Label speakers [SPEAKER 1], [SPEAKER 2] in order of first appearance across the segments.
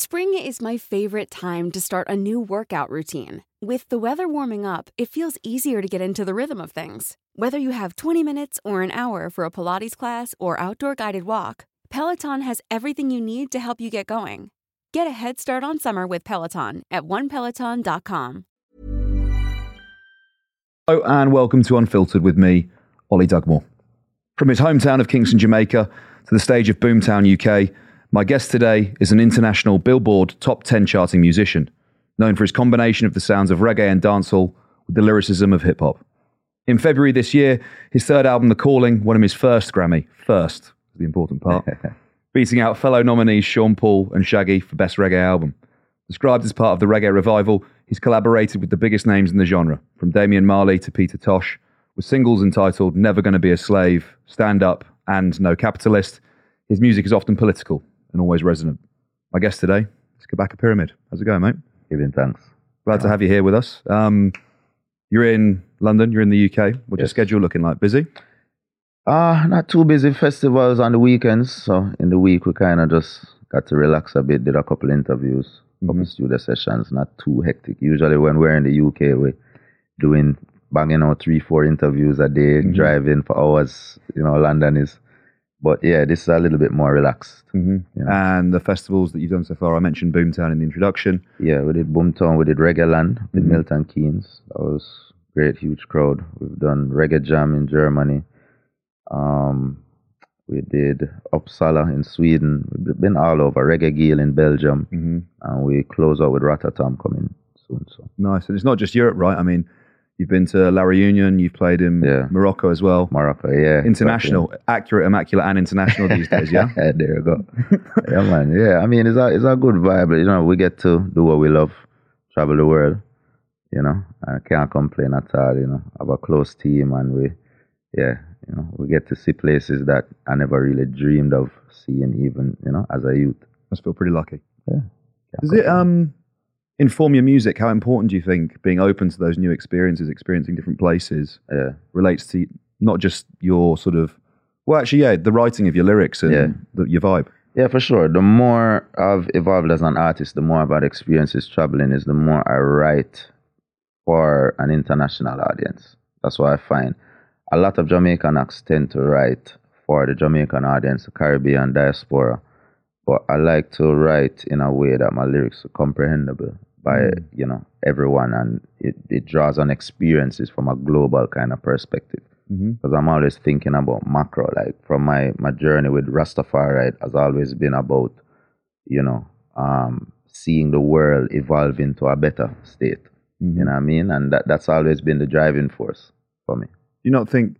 [SPEAKER 1] Spring is my favorite time to start a new workout routine. With the weather warming up, it feels easier to get into the rhythm of things. Whether you have 20 minutes or an hour for a Pilates class or outdoor guided walk, Peloton has everything you need to help you get going. Get a head start on summer with Peloton at onepeloton.com.
[SPEAKER 2] Hello and welcome to Unfiltered with me, Ollie Dugmore. From his hometown of Kingston, Jamaica, to the stage of Boomtown, UK, my guest today is an international Billboard top 10 charting musician, known for his combination of the sounds of reggae and dancehall with the lyricism of hip hop. In February this year, his third album, The Kalling, won him his first Grammy. First, the important part. beating out fellow nominees Sean Paul and Shaggy for Best Reggae Album. Described as part of the reggae revival, he's collaborated with the biggest names in the genre, from Damian Marley to Peter Tosh, with singles entitled Never Gonna Be a Slave, Stand Up, and No Capitalist. His music is often political and always resonant. My guest today is Kabaka Pyramid. How's it going, mate?
[SPEAKER 3] Giving thanks.
[SPEAKER 2] Glad to have you here with us. Um, you're in London, you're in the UK. What's your schedule looking like? Busy?
[SPEAKER 3] Ah, not too busy. Festivals on the weekends, so in the week we kind of just got to relax a bit. Did a couple interviews, couple studio sessions. Not too hectic. Usually when we're in the UK, we're doing banging out three, four interviews a day, driving for hours. You know, London is. But yeah, this is a little bit more relaxed.
[SPEAKER 2] Mm-hmm.
[SPEAKER 3] Yeah.
[SPEAKER 2] And the festivals that you've done so far, I mentioned Boomtown in the introduction.
[SPEAKER 3] Yeah, we did Boomtown, we did Reggae Land with
[SPEAKER 2] Mhm.
[SPEAKER 3] Milton Keynes. That was great, huge crowd. We've done Reggae Jam in Germany. Um, we did Uppsala in Sweden. We've been all over. Reggae Geel in Belgium.
[SPEAKER 2] Mm-hmm.
[SPEAKER 3] And we close out with Rototom coming soon. So
[SPEAKER 2] Nice. And it's not just Europe, right? I mean, you've been to La Reunion, you've played in
[SPEAKER 3] Yeah.
[SPEAKER 2] Morocco as well.
[SPEAKER 3] Morocco, yeah.
[SPEAKER 2] International, accurate, immaculate, and international these days, yeah?
[SPEAKER 3] there you go. yeah, man. Yeah, I mean, it's a, it's a good vibe. You know, we get to do what we love, travel the world, you know, I can't complain at all, you know. Have a close team and we, yeah, you know, we get to see places that I never really dreamed of seeing even, you know, as a youth.
[SPEAKER 2] I feel pretty lucky.
[SPEAKER 3] Yeah.
[SPEAKER 2] Does it um, inform your music? How important do you think being open to those new experiences, experiencing different places,
[SPEAKER 3] Yeah.
[SPEAKER 2] relates to not just your sort of, well, actually, yeah, the writing of your lyrics and
[SPEAKER 3] Yeah.
[SPEAKER 2] the, your vibe?
[SPEAKER 3] Yeah, for sure. The more I've evolved as an artist, the more I've had experiences traveling, is the more I write for an international audience. That's what I find. A lot of Jamaican acts tend to write for the Jamaican audience, the Caribbean diaspora. But I like to write in a way that my lyrics are comprehensible by, you know, everyone and it, it draws on experiences from a global kind of perspective
[SPEAKER 2] Mm-hmm.
[SPEAKER 3] because I'm always thinking about macro. Like from my my journey with Rastafari Right, has always been about, you know, um, seeing the world evolve into a better state.
[SPEAKER 2] Mm-hmm.
[SPEAKER 3] You know what I mean? And that that's always been the driving force for me.
[SPEAKER 2] Do you not think,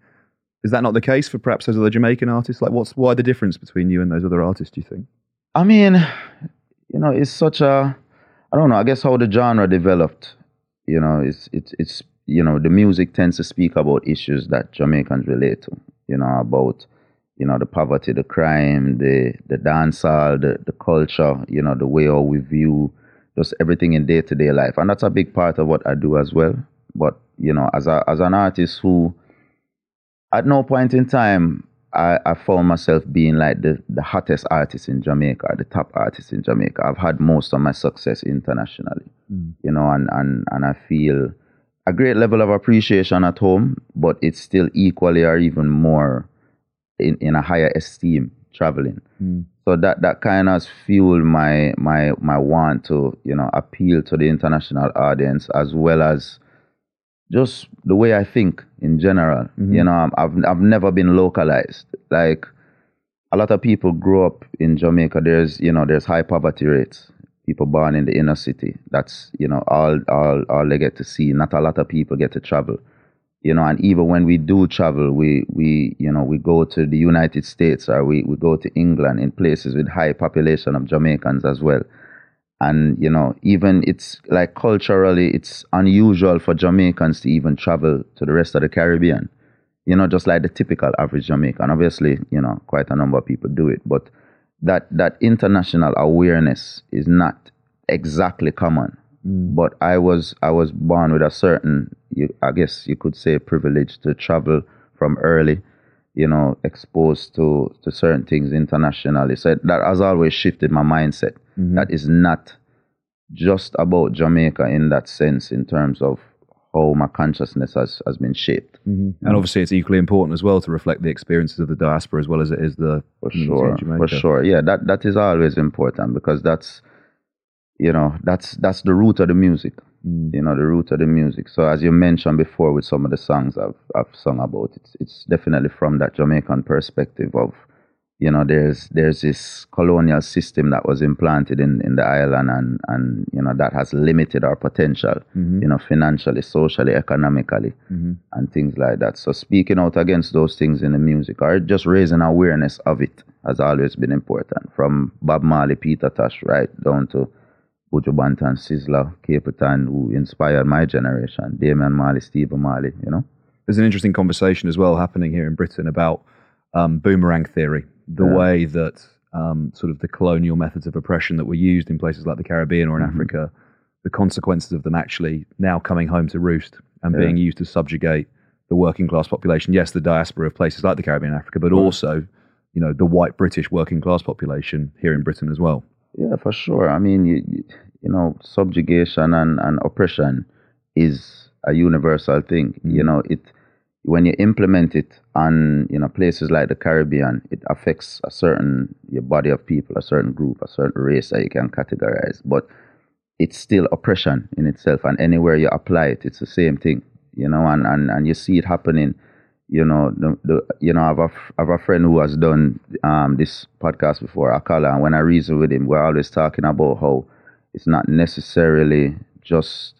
[SPEAKER 2] is that not the case for perhaps those other Jamaican artists? Like, what's why the difference between you and those other artists, do you think?
[SPEAKER 3] I mean, you know, it's such a, I don't know. I guess how the genre developed. You know, it's it's it's you know the music tends to speak about issues that Jamaicans relate to. You know about you know the poverty, the crime, the the dancehall, the the culture. You know the way how we view just everything in day to day life, and that's a big part of what I do as well. But you know, as a as an artist who, at no point in time I, I found myself being like the, the hottest artist in Jamaica, the top artist in Jamaica. I've had most of my success internationally, mm. you know, and, and, and I feel a great level of appreciation at home, but it's still equally or even more in, in a higher esteem traveling. Mm. So that that kind of fueled my my my want to you know appeal to the international audience as well as just the way I think in general. You mm-hmm. know, I've I've never been localized. Like a lot of people grow up in Jamaica. There's you know there's high poverty rates. People born in the inner city. That's you know all all all they get to see. Not a lot of people get to travel. You know, and even when we do travel, we we you know we go to the United States or we we go to England in places with high population of Jamaicans as well and you know even it's like culturally it's unusual for jamaicans to even travel to the rest of the caribbean. You know just like the typical average jamaican. Obviously you know quite a number of people do it but that that international awareness is not exactly common. Mm. But i was i was born with a certain you, i guess you could say privilege to travel from early you know, exposed to to certain things internationally. So that has always shifted my mindset. Mm-hmm. That is not just about Jamaica in that sense, in terms of how my consciousness has, has been shaped. Mm-hmm.
[SPEAKER 2] And obviously, it's equally important as well to reflect the experiences of the diaspora as well as it is the
[SPEAKER 3] For sure,
[SPEAKER 2] Jamaica.
[SPEAKER 3] for sure. Yeah, that that is always important because that's you know that's that's the root of the music. Mm, you know, the root of the music. So as you mentioned before, with some of the songs I've I've sung about, it's it's definitely from that Jamaican perspective of you know there's there's this colonial system that was implanted in, in the island and and you know that has limited our potential mm-hmm. you know financially socially economically mm-hmm. and things like that. So speaking out against those things in the music or just raising awareness of it has always been important. From Bob Marley Peter Tosh right down to Buju Banton Sizzla Capleton who inspired my generation Damian Marley Stephen Marley you know
[SPEAKER 2] There's an interesting conversation as well happening here in Britain about um, boomerang theory, the
[SPEAKER 3] Yeah.
[SPEAKER 2] way that um, sort of the colonial methods of oppression that were used in places like the Caribbean or in
[SPEAKER 3] Mm-hmm.
[SPEAKER 2] Africa, the consequences of them actually now coming home to roost and being used to subjugate the working class population. Yes, the diaspora of places like the Caribbean and Africa, but also, you know, the white British working class population here in Britain as well.
[SPEAKER 3] Yeah, for sure. I mean, you, you, know, subjugation and, and oppression is a universal thing. Mm-hmm. You know, it when you implement it on you know places like the Caribbean, it affects a certain your body of people, a certain group, a certain race that you can categorize. But it's still oppression in itself, and anywhere you apply it, it's the same thing. You know, and and, and you see it happening you know, the, the you know, I have a, I have a friend who has done um, this podcast before, Akala, and when I reason with him, we're always talking about how it's not necessarily just,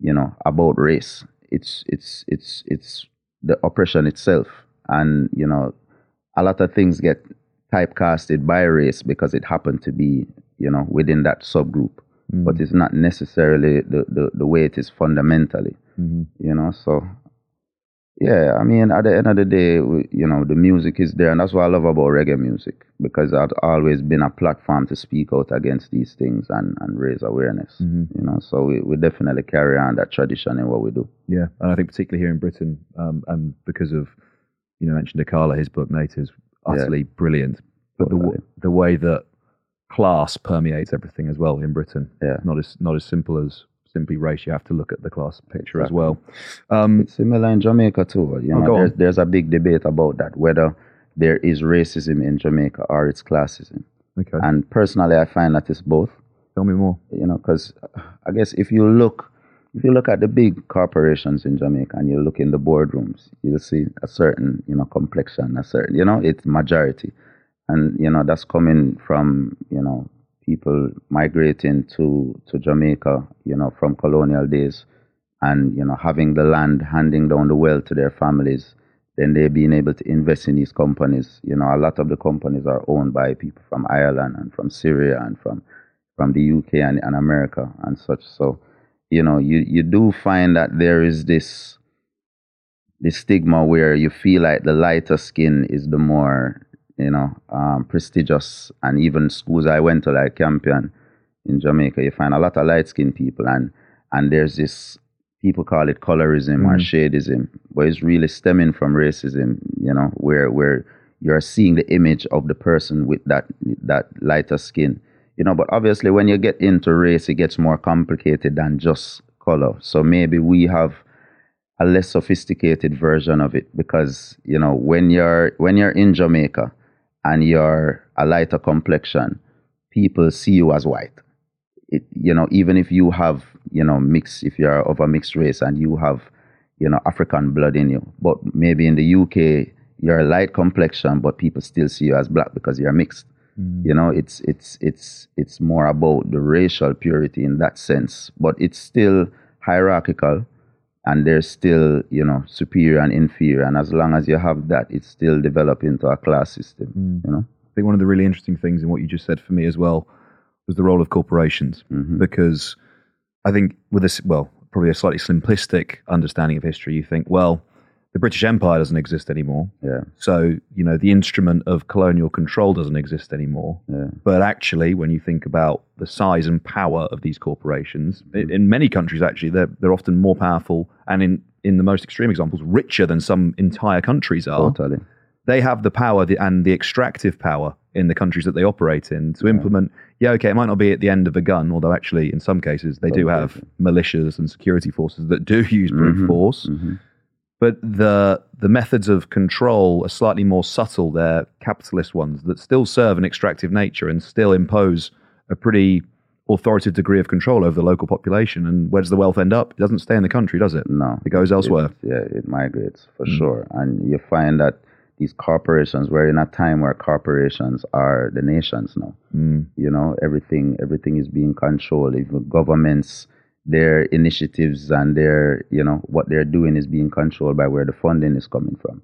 [SPEAKER 3] you know, about race. It's it's it's it's the oppression itself, and you know, a lot of things get typecasted by race because it happened to be, you know, within that subgroup, but it's not necessarily the, the the way it is fundamentally, you know. So yeah, I mean, at the end of the day, we, you know, the music is there, and that's what I love about reggae music because it's always been a platform to speak out against these things and, and raise awareness. You know, so we, we definitely carry on that tradition in what we do.
[SPEAKER 2] Yeah, and I think particularly here in Britain, um, and because of you know mentioned Akala, his book Natives, utterly brilliant. But the w- the way that class permeates everything as well in Britain,
[SPEAKER 3] Yeah.
[SPEAKER 2] not as not as simple as simply race. You have to look at the class picture as well. Um,
[SPEAKER 3] Similar in Jamaica too. You
[SPEAKER 2] Oh,
[SPEAKER 3] know, there's, there's a big debate about that whether there is racism in Jamaica or it's classism.
[SPEAKER 2] okay,
[SPEAKER 3] And personally, I find that it's both.
[SPEAKER 2] tell me more.
[SPEAKER 3] you know, because I guess if you look, if you look at the big corporations in Jamaica and you look in the boardrooms, you'll see a certain, you know, complexion, a certain, you know, it's majority, and you know that's coming from, you know, people migrating to to Jamaica, you know, from colonial days, and you know having the land, handing down the wealth to their families. Then they being able to invest in these companies. You know, a lot of the companies are owned by people from Ireland and from Syria and from from the UK and, and America and such. So, you know, you, you do find that there is this this stigma where you feel like the lighter skin is the more, you know, um, prestigious. And even schools I went to, like Campion in Jamaica, you find a lot of light skinned people and and there's this people call it colorism or shadism, but it's really stemming from racism, you know, where where you're seeing the image of the person with that that lighter skin. You know, but obviously when you get into race it gets more complicated than just color. So maybe we have a less sophisticated version of it because, you know, when you're when you're in Jamaica and you're a lighter complexion, people see you as white. It, you know, even if you have, you know, mixed, if you're of a mixed race and you have, you know, African blood in you, but maybe in the UK, you're a light complexion, but people still see you as black because you're mixed. Mm. You know, it's it's it's it's more about the racial purity in that sense, but it's still hierarchical and there's still, you know, superior and inferior. And as long as you have that, it's still developed into a class system, mm. you know?
[SPEAKER 2] I think one of the really interesting things in what you just said for me as well was the role of corporations. Mm-hmm. Because I think with this, well, probably a slightly simplistic understanding of history, you think, well, the British Empire doesn't exist anymore.
[SPEAKER 3] Yeah.
[SPEAKER 2] So, you know, the instrument of colonial control doesn't exist anymore.
[SPEAKER 3] Yeah.
[SPEAKER 2] But actually, when you think about the size and power of these corporations, mm-hmm. in many countries, actually, they're, they're often more powerful and, in, in the most extreme examples, richer than some entire countries are.
[SPEAKER 3] Totally.
[SPEAKER 2] They have the power and the extractive power in the countries that they operate in to yeah. implement. Yeah, okay, it might not be at the end of a gun, although actually, in some cases, they do have militias and security forces that do use brute mm-hmm. force. Mm-hmm but the the methods of control are slightly more subtle. They're capitalist ones that still serve an extractive nature and still impose a pretty authoritative degree of control over the local population. And where does the wealth end up? It doesn't stay in the country, does it?
[SPEAKER 3] No,
[SPEAKER 2] it goes elsewhere.
[SPEAKER 3] It, yeah, it migrates for mm. sure. And you find that these corporations, we're in a time where corporations are the nations now. Mm. You know, everything everything is being controlled. Even governments their initiatives and their you know what they're doing is being controlled by where the funding is coming from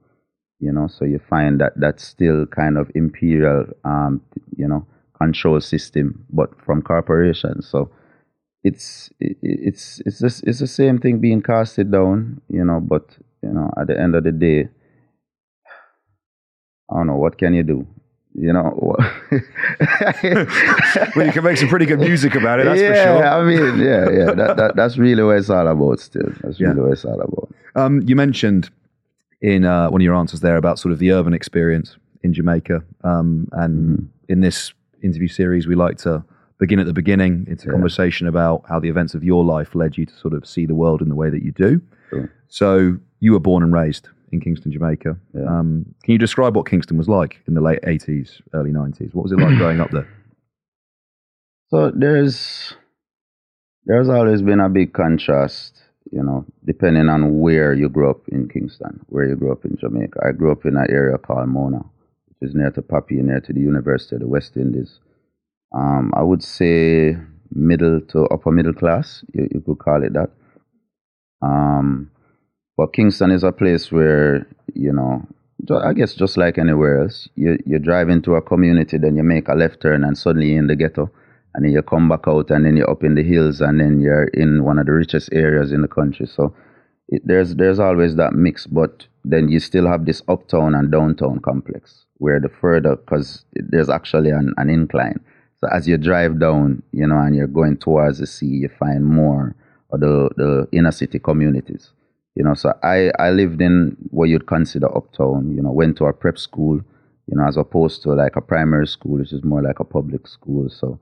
[SPEAKER 3] you know? So you find that that's still kind of imperial um, you know control system but from corporations. So it's it's it's just, it's the same thing being casted down you know? But you know at the end of the day i don't know what can you do you know.
[SPEAKER 2] well, you can make some pretty good music about it. That's
[SPEAKER 3] yeah,
[SPEAKER 2] for sure.
[SPEAKER 3] I mean, yeah, yeah. That, that, that's really what it's all about. Still, that's really yeah. what it's all about.
[SPEAKER 2] Um, you mentioned in uh, one of your answers there about sort of the urban experience in Jamaica, um, and mm. in this interview series, we like to begin at the beginning. It's a yeah. conversation about how the events of your life led you to sort of see the world in the way that you do.
[SPEAKER 3] Sure.
[SPEAKER 2] So you were born and raised in Kingston, Jamaica. Yeah. Um, can you describe what Kingston was like in the late 80s, early 90s? What was it like growing up there?
[SPEAKER 3] So there's there's always been a big contrast, you know, depending on where you grew up in Kingston, where you grew up in Jamaica. I grew up in an area called Mona, which is near to Papi, near to the University of the West Indies. Um, I would say middle to upper middle class, you, you could call it that. Um, but Kingston is a place where, you know, I guess just like anywhere else, you, you drive into a community, then you make a left turn and suddenly you're in the ghetto. And then you come back out and then you're up in the hills and then you're in one of the richest areas in the country. So it, there's, there's always that mix, but then you still have this uptown and downtown complex where the further, because there's actually an, an incline. So as you drive down, you know, and you're going towards the sea, you find more of the, the inner city communities. You know, so I, I lived in what you'd consider uptown, you know, went to a prep school, you know, as opposed to like a primary school, which is more like a public school. So,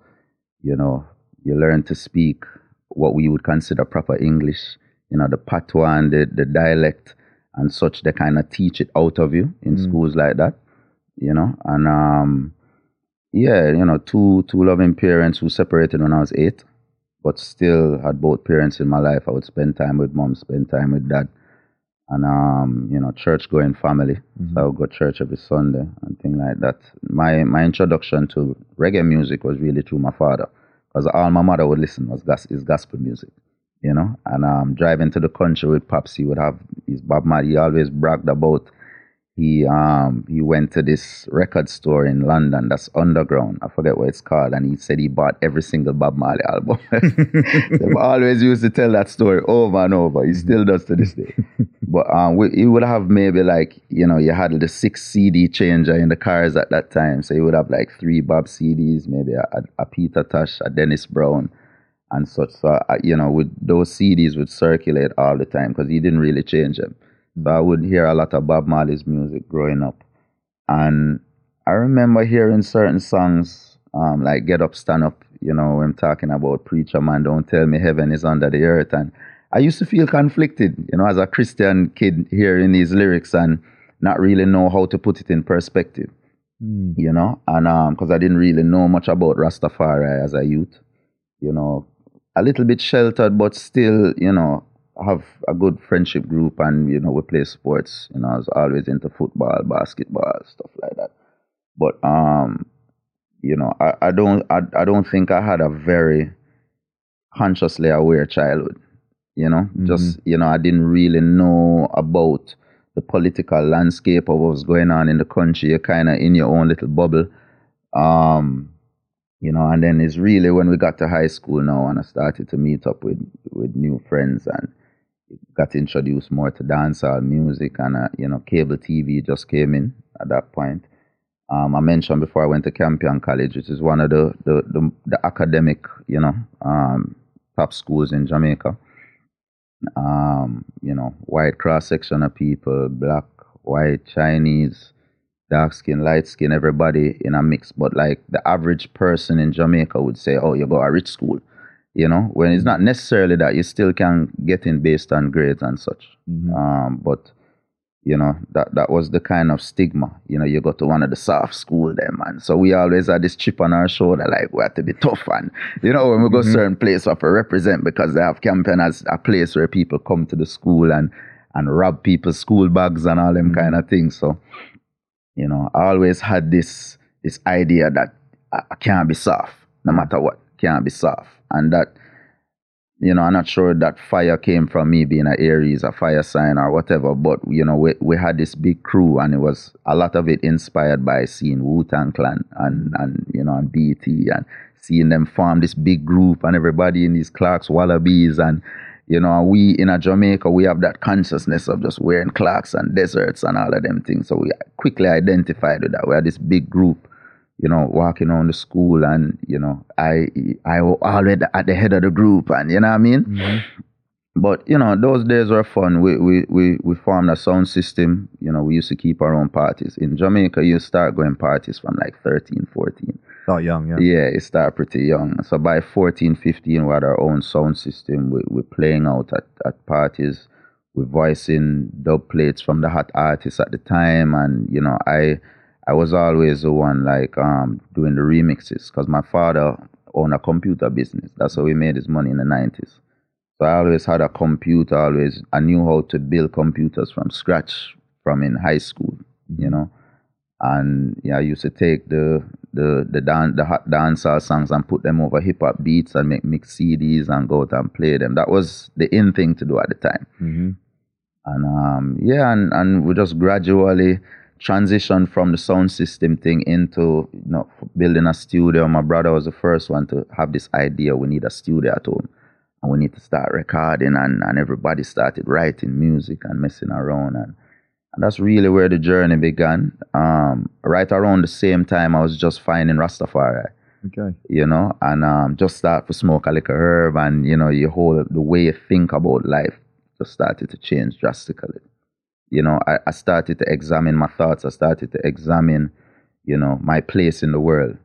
[SPEAKER 3] you know, you learn to speak what we would consider proper English, you know, the patois and the, the dialect and such, they kind of teach it out of you in mm. schools like that, you know, and um, yeah, you know, two two loving parents who separated when I was eight, but still had both parents in my life. I would spend time with mom, spend time with dad, and um, you know, church going family. Mm-hmm. So I would go to church every Sunday and things like that. My my introduction to reggae music was really through my father, because all my mother would listen was gas is gospel music, you know. And um, driving to the country with pops, he would have his Bob Marley. He always bragged about he um he went to this record store in London that's underground. I forget what it's called, and he said he bought every single Bob Marley album. they always used to tell that story over and over. He still does to this day. But um, we, he would have maybe like you know you had the six CD changer in the cars at that time, so he would have like three Bob CDs, maybe a, a Peter Tosh, a Dennis Brown, and such. So uh, you know, with those CDs would circulate all the time because he didn't really change them. So I would hear a lot of Bob Marley's music growing up. And I remember hearing certain songs um, like Get Up, Stand Up, you know, I'm talking about Preacher Man, Don't Tell Me Heaven is Under the Earth. And I used to feel conflicted, you know, as a Christian kid hearing these lyrics and not really know how to put it in perspective.
[SPEAKER 2] Mm.
[SPEAKER 3] you know, and um, because I didn't really know much about Rastafari as a youth, you know, a little bit sheltered, but still, you know, have a good friendship group, and you know, we play sports. You know, I was always into football, basketball, stuff like that. But um, you know, I, I don't, I, I don't think I had a very consciously aware childhood. You know, just you know, I didn't really know about the political landscape of what was going on in the country. You're kind of in your own little bubble. Um, you know, and then it's really when we got to high school now and I started to meet up with, with new friends and got introduced more to dancehall music and, uh, you know, cable TV just came in at that point. Um, I mentioned before I went to Campion College, which is one of the, the, the, the academic, you know, um, top schools in Jamaica um, you know, wide cross section of people, black, white, Chinese, dark skin, light skin, everybody in a mix. But like the average person in Jamaica would say, oh, you go to a rich school, you know, when it's not necessarily that you still can get in based on grades and such. Mm-hmm. Um, but you know that that was the kind of stigma. You know, you go to one of the soft school them, man. So we always had this chip on our shoulder, like we have to be tough. And you know, when we go mm-hmm. certain place, we have to represent because they have Campion as a place where people come to the school and and rob people's school bags and all them mm-hmm. kind of things. So you know, I always had this this idea that I, I can't be soft, no matter what, can't be soft, and that you know, I'm not sure that fire came from me being an Aries, a fire sign or whatever, but you know, we we had this big crew and it was a lot of it inspired by seeing Wu Tang Clan and and you know and BT and seeing them form this big group and everybody in these Clarks Wallabies and you know, we in a Jamaica we have that consciousness of just wearing Clarks and deserts and all of them things. So we quickly identified with that. We had this big group you know, walking around the school and, you know, I I was already at the head of the group and you know what I mean? Mm-hmm. But, you know, those days were fun. We, we we we formed a sound system. You know, we used to keep our own parties. In Jamaica, you start going parties from like 13, 14.
[SPEAKER 2] Start young, yeah.
[SPEAKER 3] Yeah, it started pretty young. So by 14, 15, we had our own sound system. We, we're playing out at, at parties. We're voicing dub plates from the hot artists at the time. And, you know, I I was always the one like um, doing the remixes because my father owned a computer business. That's how he made his money in the 90s. So I always had a computer, always, I knew how to build computers from scratch from in high school, you know. And yeah, I used to take the the the dan- the hot dancehall songs and put them over hip hop beats and make mix CDs and go out and play them. That was the in thing to do at the time.
[SPEAKER 2] Mm-hmm.
[SPEAKER 3] And um, yeah, and, and we just gradually transitioned from the sound system thing into you know building a studio. My brother was the first one to have this idea. We need a studio at home, and we need to start recording. And, and everybody started writing music and messing around, and, and that's really where the journey began. Um, right around the same time, I was just finding Rastafari
[SPEAKER 2] Okay.
[SPEAKER 3] you know, and um, just start to smoke a little herb, and you know, your whole the way you think about life just started to change drastically. You know, I, I started to examine my thoughts. I started to examine, you know, my place in the world,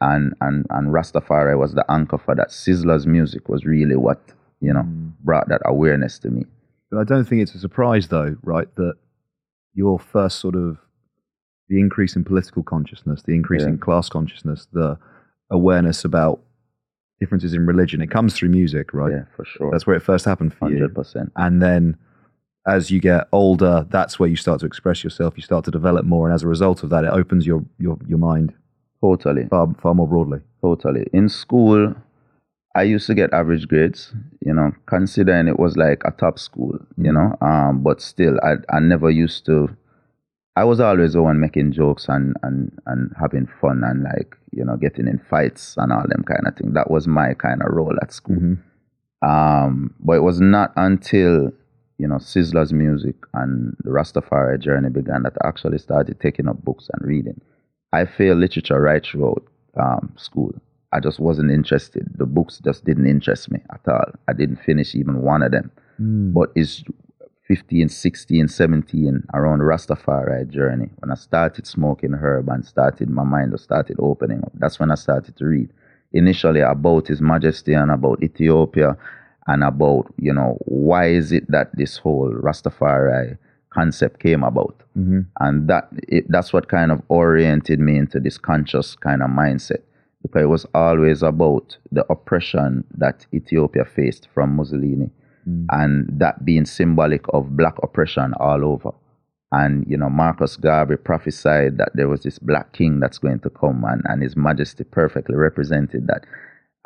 [SPEAKER 3] and and and Rastafari was the anchor for that. Sizzla's music was really what you know mm. brought that awareness to me.
[SPEAKER 2] But I don't think it's a surprise, though, right, that your first sort of the increase in political consciousness, the increase
[SPEAKER 3] Yeah.
[SPEAKER 2] in class consciousness, the awareness about differences in religion, it comes through music, right?
[SPEAKER 3] Yeah, for sure.
[SPEAKER 2] That's where it first happened for you.
[SPEAKER 3] hundred percent.
[SPEAKER 2] And then as you get older, that's where you start to express yourself. You start to develop more, and as a result of that, it opens your your, your mind
[SPEAKER 3] Totally.
[SPEAKER 2] far far more broadly.
[SPEAKER 3] Totally. In school, I used to get average grades, you know, considering it was like a top school, you know. Um, but still, I I never used to. I was always the one making jokes and and and having fun and like you know getting in fights and all them kind of thing. That was my kind of role at school. Um, but it was not until you know Sizzla's music and the Rastafari journey began that I actually started taking up books and reading. I failed literature right throughout um, school. I just wasn't interested. The books just didn't interest me at all. I didn't finish even one of them. But it's 15, 16, 17 around the Rastafari journey when I started smoking herb and started, my mind started opening up. That's when I started to read. Initially about His Majesty and about Ethiopia and about, you know, why is it that this whole Rastafari concept came about. Mm-hmm. And that it, that's what kind of oriented me into this conscious kind of mindset because it was always about the oppression that Ethiopia faced from Mussolini mm. and that being symbolic of black oppression all over. And, you know, Marcus Garvey prophesied that there was this black king that's going to come, and, and His Majesty perfectly represented that.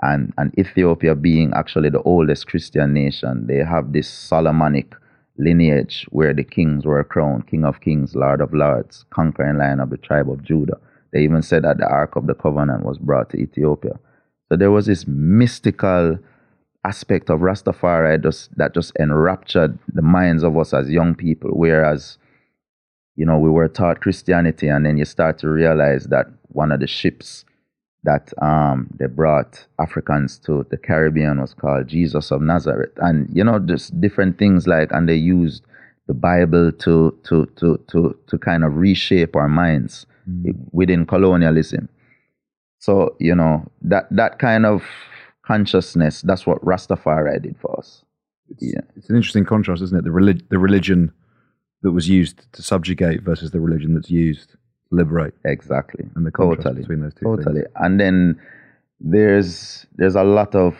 [SPEAKER 3] And, and Ethiopia being actually the oldest Christian nation, they have this Solomonic lineage where the kings were crowned King of Kings, Lord of Lords, conquering lion of the tribe of Judah. They even said that the Ark of the Covenant was brought to Ethiopia. So there was this mystical aspect of Rastafari just, that just enraptured the minds of us as young people, whereas you know, we were taught Christianity, and then you start to realize that one of the ships that um, they brought Africans to the Caribbean was called Jesus of Nazareth, and you know, just different things like, and they used the Bible to to to to to kind of reshape our minds within colonialism. So you know that that kind of consciousness, that's what Rastafari did for us. Yeah.
[SPEAKER 2] It's an interesting contrast, isn't it? The, relig- the religion that was used to subjugate versus the religion that's used liberate.
[SPEAKER 3] Exactly.
[SPEAKER 2] And the contrast
[SPEAKER 3] totally.
[SPEAKER 2] between those two
[SPEAKER 3] Totally.
[SPEAKER 2] things.
[SPEAKER 3] And then there's there's a lot of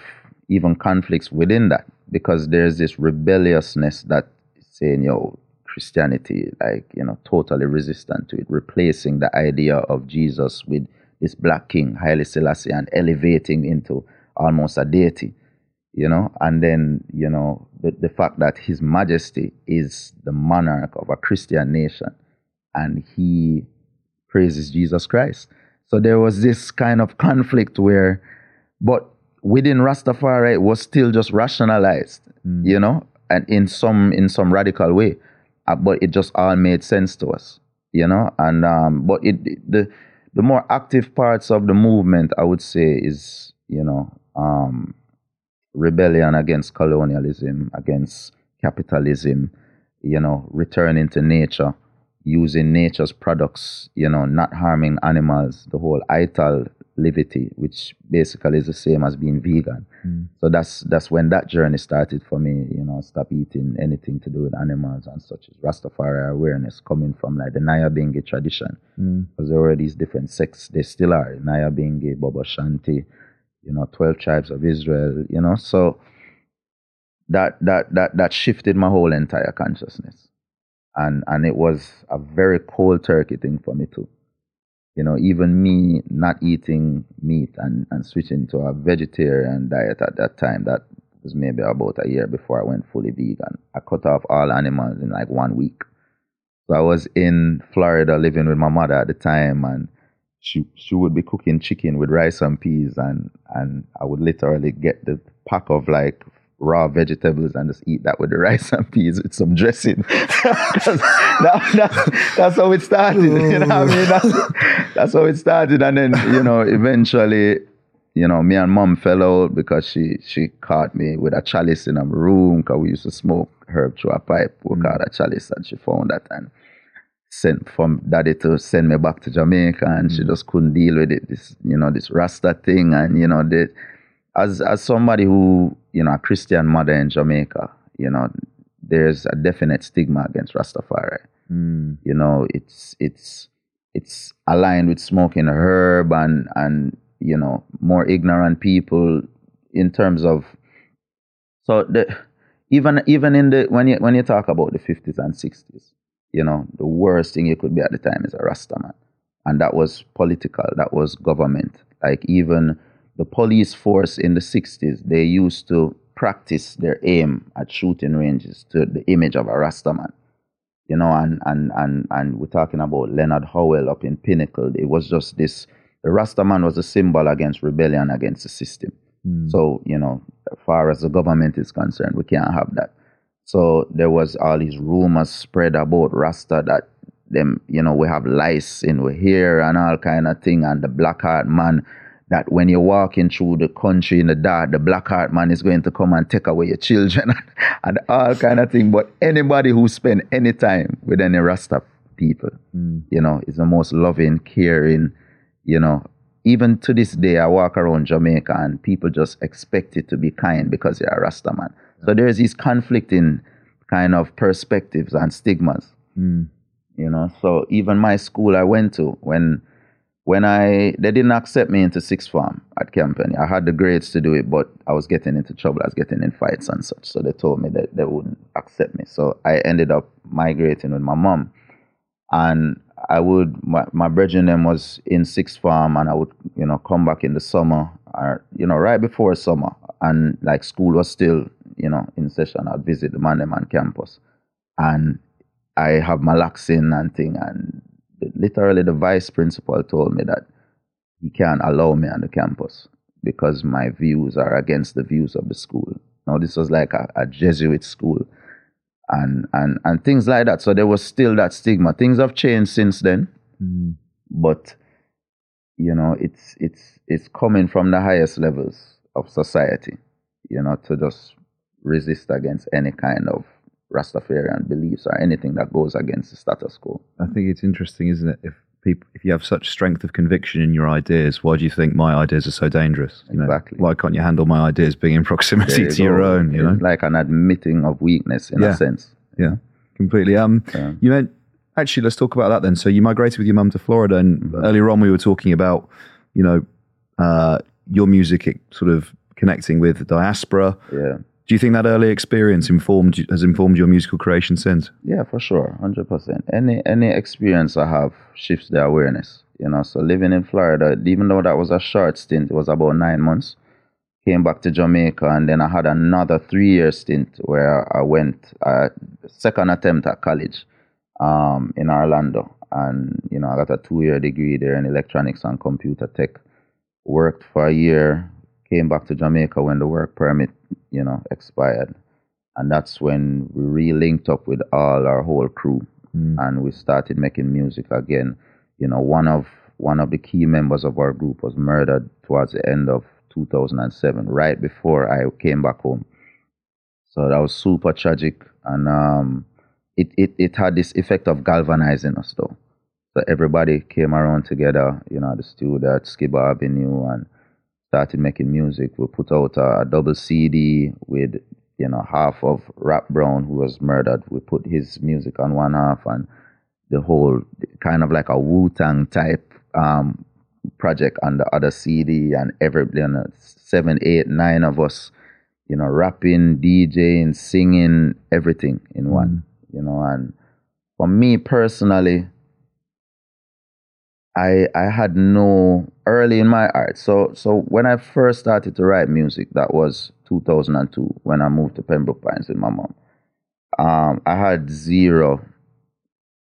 [SPEAKER 3] even conflicts within that because there's this rebelliousness that saying, yo, Christianity, like, you know, totally resistant to it, replacing the idea of Jesus with this black king, Haile Selassie, and elevating into almost a deity you know, and then, you know, the, the fact that His Majesty is the monarch of a Christian nation and he praises Jesus Christ. So there was this kind of conflict where, but within Rastafari, it was still just rationalized, you know, and in some in some radical way, uh, but it just all made sense to us, you know, and um, but it the the more active parts of the movement, I would say, is you know, um, rebellion against colonialism, against capitalism, you know, returning to nature, using nature's products, you know, not harming animals, the whole ital livity, which basically is the same as being vegan. Hmm. So that's that's when that journey started for me, you know, stop eating anything to do with animals and such as Rastafari awareness coming from like the Naya Nyabingi tradition. Hmm. Because there were these different sects, they still are, Naya Nyabingi, Bobo Shanti, you know, 12 tribes of Israel, you know. So that that that that shifted my whole entire consciousness. And and it was a very cold turkey thing for me too. You know, even me not eating meat and, and switching to a vegetarian diet at that time, that was maybe about a year before I went fully vegan. I cut off all animals in like one week. So I was in Florida living with my mother at the time and she she would be cooking chicken with rice and peas and and I would literally get the pack of like raw vegetables and just eat that with the rice and peas with some dressing. that, that, that's how it started. You know what I mean? That's, that's how it started. And then, you know, eventually, you know, me and mom fell out because she she caught me with a chalice in a room because we used to smoke herb through a pipe. We mm. caught a chalice and she found that and sent from daddy to send me back to Jamaica and she mm. just couldn't deal with it. This, you know, this Rasta thing and, you know, the, as as somebody who, you know, a Christian mother in Jamaica, you know, there's a definite stigma against Rastafari. Hmm. You know, it's it's it's aligned with smoking herb and and you know more ignorant people in terms of so the even even in the when you when you talk about the 50s and 60s you know the worst thing you could be at the time is a rastaman and that was political that was government. Like even the police force in the 60s they used to practice their aim at shooting ranges to the image of a rastaman you know, and and and and we're talking about Leonard Howell up in Pinnacle. It was just this. The Rastaman was a symbol against rebellion against the system. Mm. So you know, as far as the government is concerned, we can't have that. So there was all these rumors spread about Rasta that them, you know, we have lice in we hair and all kind of thing, and the black heart man. That when you're walking through the country in the dark, the black heart man is going to come and take away your children and all kind of thing. But anybody who spend any time with any Rasta people, you know, is the most loving, caring, you know. Even to this day, I walk around Jamaica and people just expect it to be kind because you're a Rasta man. So there's these conflicting kind of perspectives and stigmas,
[SPEAKER 2] Mm.
[SPEAKER 3] You know, so even my school I went to when when I they didn't accept me into sixth form at Campion. I had the grades to do it, but I was getting into trouble. I was getting in fights and such. So they told me that they wouldn't accept me. So I ended up migrating with my mom, and I would my my brethren them was in sixth form, and I would you know come back in the summer or you know right before summer, and like school was still you know in session. I'd visit the man them on campus, and I have my locks in and thing, and literally the vice principal told me that he can't allow me on the campus because my views are against the views of the school. Now this was like a, a Jesuit school and and and things like that. So there was still that stigma. Things have changed since then,
[SPEAKER 2] Mm.
[SPEAKER 3] but you know, it's it's it's coming from the highest levels of society, you know, to just resist against any kind of Rastafarian beliefs or anything that goes against the status quo.
[SPEAKER 2] I think it's interesting, isn't it? If people, if you have such strength of conviction in your ideas, why do you think my ideas are so dangerous? You know,
[SPEAKER 3] Exactly.
[SPEAKER 2] why can't you handle my ideas being in proximity
[SPEAKER 3] There
[SPEAKER 2] to your own? You know.
[SPEAKER 3] Like an admitting of weakness in
[SPEAKER 2] Yeah.
[SPEAKER 3] a sense.
[SPEAKER 2] Yeah, completely. Um,
[SPEAKER 3] Yeah.
[SPEAKER 2] you meant actually. Let's talk about that then. So you migrated with your mum to Florida, and
[SPEAKER 3] Mm-hmm.
[SPEAKER 2] earlier on we were talking about, you know, uh, your music it sort of connecting with the diaspora.
[SPEAKER 3] Yeah.
[SPEAKER 2] Do you think that early experience informed has informed your musical creation since?
[SPEAKER 3] Yeah, for sure, hundred percent. Any any experience I have shifts the awareness. You know, so living in Florida, even though that was a short stint, it was about nine months. Came back to Jamaica, and then I had another three year stint where I went uh, second attempt at college um, in Orlando, and you know I got a two year degree there in electronics and computer tech. Worked for a year, came back to Jamaica when the work permit, you know, expired. And that's when we re-linked up with all our whole crew. And we started making music again. You know one of one of the key members of our group was murdered towards the end of 2007 right before i came back home. So that was super tragic. And um it, it, it had this effect of galvanizing us though. So everybody came around together you know the studio at Skiba Avenue and started making music. We put out a, a double CD with, you know, half of Rap Brown, who was murdered. We put his music on one half and the whole kind of like a Wu Tang type um, project on the other CD. And every, you know, seven, eight, nine of us, you know, rapping, DJing, singing, everything in one, you know. And for me personally, I I had no early in my art. So so when I first started to write music, that was 2002 when I moved to Pembroke Pines with my mom. Um, I had zero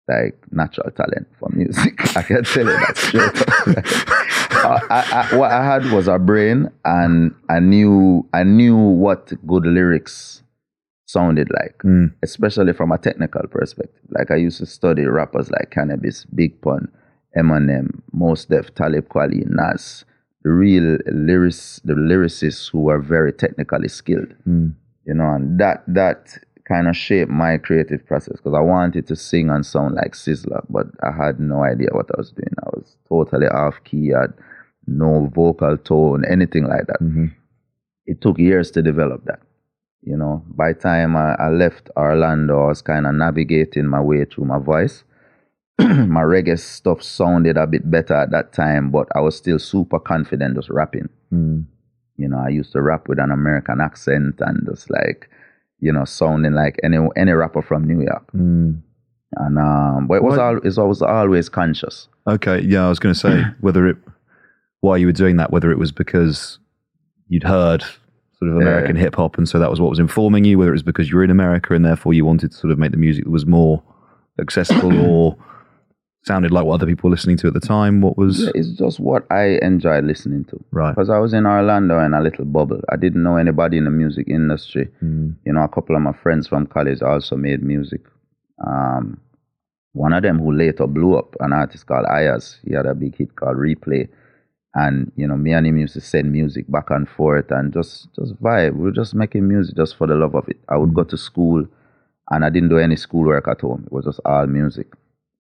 [SPEAKER 3] like natural talent for music. I can tell you that straight up. I, I, what I had was a brain, and I knew I knew what good lyrics sounded like,
[SPEAKER 2] Mm.
[SPEAKER 3] especially from a technical perspective. Like I used to study rappers like Canibus, Big Pun, Eminem, Mos Def, Talib Kweli, Nas, the real lyrics, the lyricists who are very technically skilled.
[SPEAKER 2] Mm.
[SPEAKER 3] You know, and that that kind of shaped my creative process because I wanted to sing and sound like Sizzla, but I had no idea what I was doing. I was totally off key, I had no vocal tone, anything like that.
[SPEAKER 2] Mhm.
[SPEAKER 3] It took years to develop that. You know, by the time I, I left Orlando, I was kind of navigating my way through my voice. my reggae stuff sounded a bit better at that time, but I was still super confident just rapping.
[SPEAKER 2] Mm.
[SPEAKER 3] You know, I used to rap with an American accent and just like, you know, sounding like any any rapper from New York.
[SPEAKER 2] Mm.
[SPEAKER 3] And um, but it was all it was always conscious.
[SPEAKER 2] Okay, yeah, I was going to say whether it, why you were doing that, whether it was because you'd heard sort of American hip hop, and so that was what was informing you, whether it was because you were in America and therefore you wanted to sort of make the music that was more accessible or sounded like what other people were listening to at the time. What was
[SPEAKER 3] Yeah, it's just what I enjoyed listening to.
[SPEAKER 2] right?
[SPEAKER 3] Because I was in Orlando in a little bubble. I didn't know anybody in the music industry.
[SPEAKER 2] Mm.
[SPEAKER 3] You know, a couple of my friends from college also made music. Um, one of them who later blew up, an artist called Iyaz. He had a big hit called Replay. And, you know, me and him used to send music back and forth and just, just vibe. We were just making music just for the love of it. I would go to school and I didn't do any schoolwork at home. It was just all music,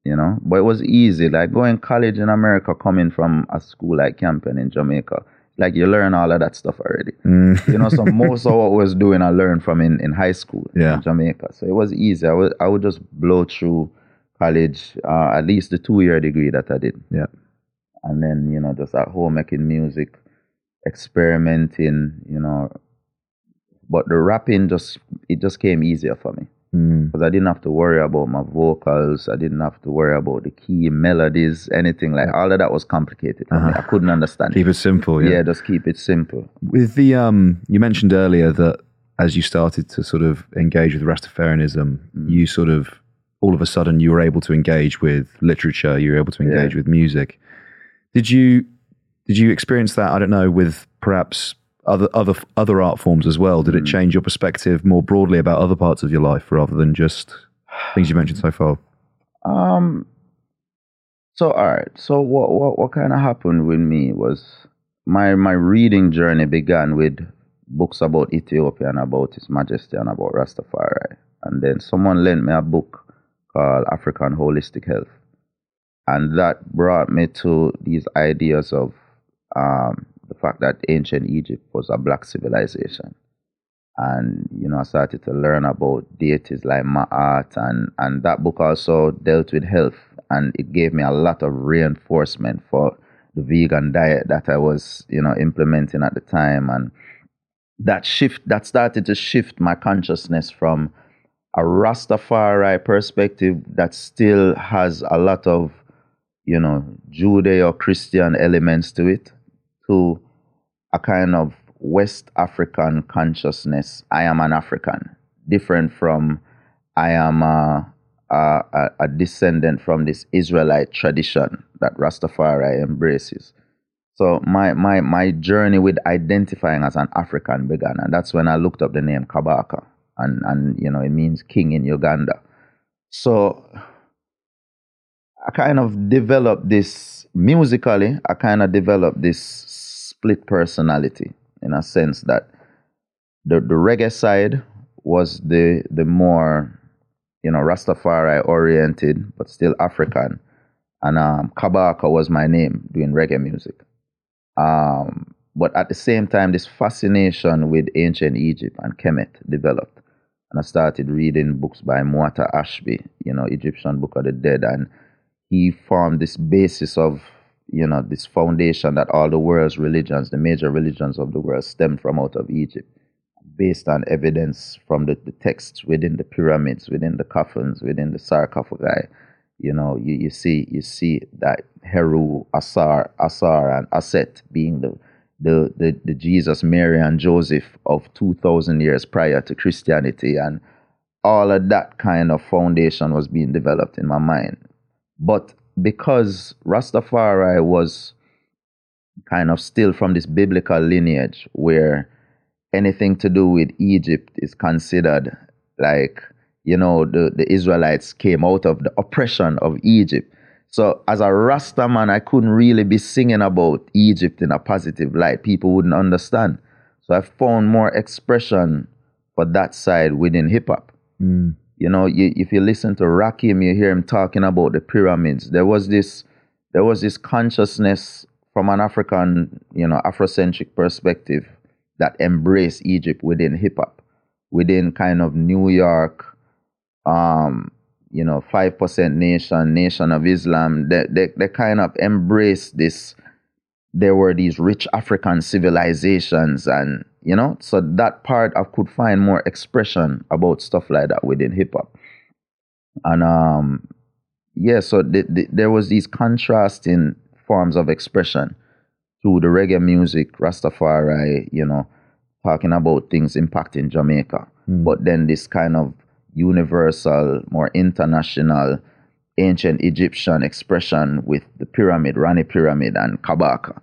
[SPEAKER 3] you know. But it was easy. Like going college in America, coming from a school like Campion in Jamaica, like you learn all of that stuff already.
[SPEAKER 2] Mm.
[SPEAKER 3] You know, so most of what I was doing, I learned from in, in high school
[SPEAKER 2] Yeah.
[SPEAKER 3] in Jamaica. So it was easy. I would I would just blow through college, uh, at least the two year degree that I did.
[SPEAKER 2] Yeah.
[SPEAKER 3] And then, you know, just at home making music, experimenting, you know. But the rapping just, it just came easier for me.
[SPEAKER 2] Mm.
[SPEAKER 3] Because I didn't have to worry about my vocals. I didn't have to worry about the key melodies, anything like all of that was complicated for me. I couldn't understand. It.
[SPEAKER 2] Keep it simple.
[SPEAKER 3] yeah.
[SPEAKER 2] Yeah.
[SPEAKER 3] just keep it simple.
[SPEAKER 2] With the um, you mentioned earlier that as you started to sort of engage with Rastafarianism,
[SPEAKER 3] Mm.
[SPEAKER 2] you sort of all of a sudden you were able to engage with literature. You were able to engage
[SPEAKER 3] Yeah.
[SPEAKER 2] with music. Did you did you experience that? I don't know with perhaps other other other art forms as well. Did it change your perspective more broadly about other parts of your life rather than just things you mentioned so far?
[SPEAKER 3] Um. So all right. So what what what kind of happened with me was my my reading journey began with books about Ethiopia and about His Majesty and about Rastafari, and then someone lent me a book called African Holistic Health, and that brought me to these ideas of um, the fact that ancient Egypt was a black civilization. And you know I started to learn about deities like Ma'at and and that book also dealt with health. And it gave me a lot of reinforcement for the vegan diet that I was you know implementing at the time. And that shift that started to shift my consciousness from a Rastafari perspective that still has a lot of you know Judeo Christian elements to it to a kind of West African consciousness. I am an African, different from I am a, a, a- descendant from this Israelite tradition that Rastafari embraces. So my, my, my journey with identifying as an African began, and that's when I looked up the name Kabaka, and, and you know it means king in Uganda. So I kind of developed this musically. I kind of developed this split personality in a sense that the the reggae side was the the more you know Rastafari oriented, but still African, and um, Kabaka was my name doing reggae music. Um, but at the same time, this fascination with ancient Egypt and Kemet developed, and I started reading books by Muata Ashby, you know, Egyptian Book of the Dead, and he formed this basis of you know this foundation that all the world's religions the major religions of the world stem from out of egypt based on evidence from the, the texts within the pyramids within the coffins within the sarcophagi. You know you, you see you see that heru asar asar and aset being the the, the, the jesus mary and joseph of 2000 years prior to christianity. And all of that kind of foundation was being developed in my mind. But because Rastafari was kind of still from this biblical lineage where anything to do with Egypt is considered like, you know, the, the Israelites came out of the oppression of Egypt. So as a Rasta man, I couldn't really be singing about Egypt in a positive light. People wouldn't understand. So I found more expression for that side within hip hop. Hmm. You know, you, if you listen to Rakim, you hear him talking about the pyramids. There was this, there was this consciousness from an African, you know, Afrocentric perspective that embraced Egypt within hip hop, within kind of New York, um, you know, five percent nation, nation of Islam. They, they they kind of embraced this. There were these rich African civilizations, and you know, so that part I could find more expression about stuff like that within hip hop, and um, yeah, so th- th- there was these contrasting forms of expression through the reggae music, Rastafari, you know, talking about things impacting Jamaica, but then this kind of universal, more international, ancient Egyptian expression with the pyramid, Rani Pyramid, and Kabaka.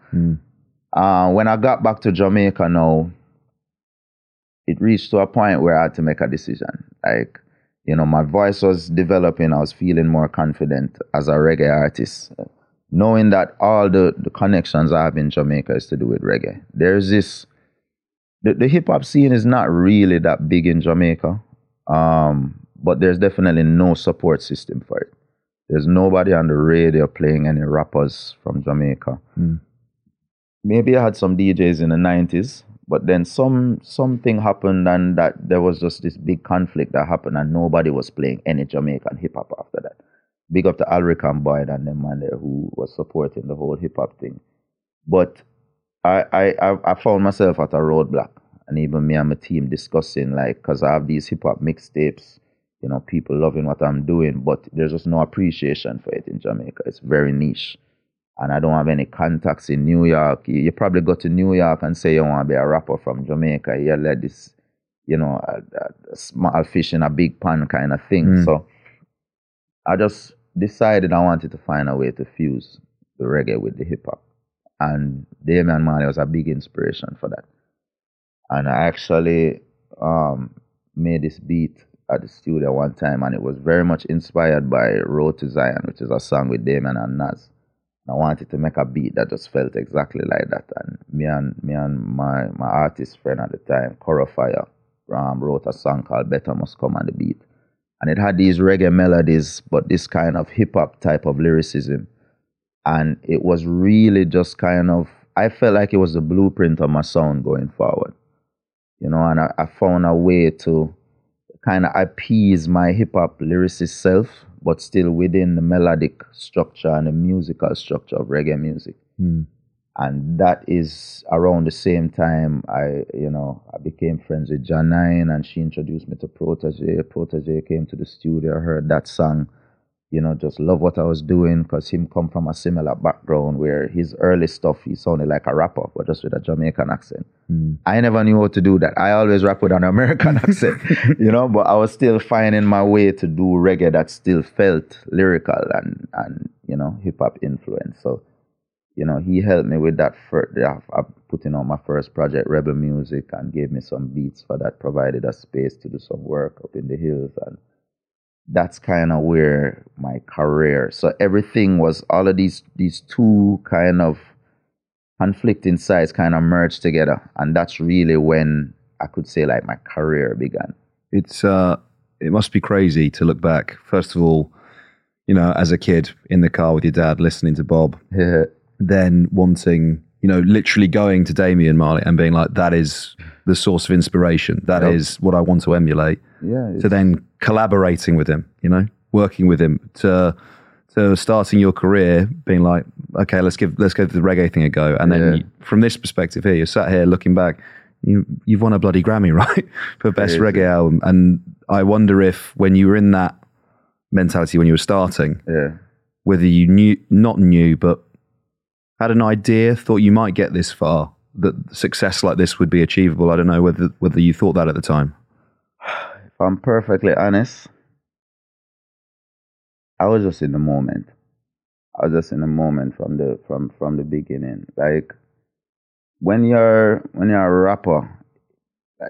[SPEAKER 3] Uh, when I got back to Jamaica now, it reached to a point where I had to make a decision. Like, you know, my voice was developing. I was feeling more confident as a reggae artist, knowing that all the, the connections I have in Jamaica is to do with reggae. There's this, the, the hip hop scene is not really that big in Jamaica, um, but there's definitely no support system for it. There's nobody on the radio playing any rappers from Jamaica. Maybe I had some DJs in the 90s, but then some something happened and that there was just this big conflict that happened and nobody was playing any Jamaican hip hop after that. big up to Alric and Boyd and them man there who was supporting the whole hip hop thing. But I, I, I, I found myself at a roadblock, and even me and my team discussing like, cause I have these hip hop mixtapes, you know, people loving what I'm doing, but there's just no appreciation for it in Jamaica. It's very niche, and I don't have any contacts in New York. You, probably go to New York and say you want to be a rapper from Jamaica. You let this, you know, a, a, a small fish in a big pond kind of thing.
[SPEAKER 2] Mm.
[SPEAKER 3] So I just decided I wanted to find a way to fuse the reggae with the hip hop. And Damian Marley was a big inspiration for that. And I actually um, made this beat at the studio one time, and it was very much inspired by Road to Zion, which is a song with Damian and Nas. I wanted to make a beat that just felt exactly like that. And me and me and my, my artist friend at the time, Koro Fire, um, wrote a song called Better Must Come on the Beat. And it had these reggae melodies, but this kind of hip hop type of lyricism. And it was really just kind of, I felt like it was the blueprint of my sound going forward. You know, and I, I found a way to kind of appease my hip hop lyricist self, but still within the melodic structure and the musical structure of reggae music.
[SPEAKER 2] Mm.
[SPEAKER 3] And that is around the same time I, you know, I became friends with Janine and she introduced me to Protoje. Protoje came to the studio, heard that song, you know, just love what I was doing because him come from a similar background where his early stuff, he sounded like a rapper, but just with a Jamaican accent.
[SPEAKER 2] Mm.
[SPEAKER 3] I never knew how to do that. I always rap with an American accent, you know, but I was still finding my way to do reggae that still felt lyrical and, and you know, hip hop influence. So, you know, he helped me with that. For, I putting on my first project, Rebel Music, and gave me some beats for that, provided a space to do some work up in the hills. And that's kind of where my career, so everything was, all of these, these two kind of conflicting sides kind of merged together. And that's really when I could say like my career began.
[SPEAKER 2] It's uh, it must be crazy to look back. First of all, you know, as a kid in the car with your dad, listening to Bob,
[SPEAKER 3] Yeah.
[SPEAKER 2] then wanting, you know, literally going to Damian Marley and being like, that is the source of inspiration. That is
[SPEAKER 3] Yep.
[SPEAKER 2] what I want to emulate.
[SPEAKER 3] Yeah.
[SPEAKER 2] To then collaborating with him, you know, working with him to to starting your career, being like, okay, let's give let's give the reggae thing a go. And then
[SPEAKER 3] Yeah.
[SPEAKER 2] you, from this perspective here, you're sat here looking back, you you've won a bloody Grammy, right, for best
[SPEAKER 3] Crazy.
[SPEAKER 2] reggae album. And I wonder if when you were in that mentality when you were starting,
[SPEAKER 3] yeah.
[SPEAKER 2] whether you knew not knew but had an idea, thought you might get this far, that success like this would be achievable. I don't know whether whether you thought that at the time.
[SPEAKER 3] If I'm perfectly honest, I was just in the moment. I was just in the moment from the from from the beginning. Like when you're when you're a rapper,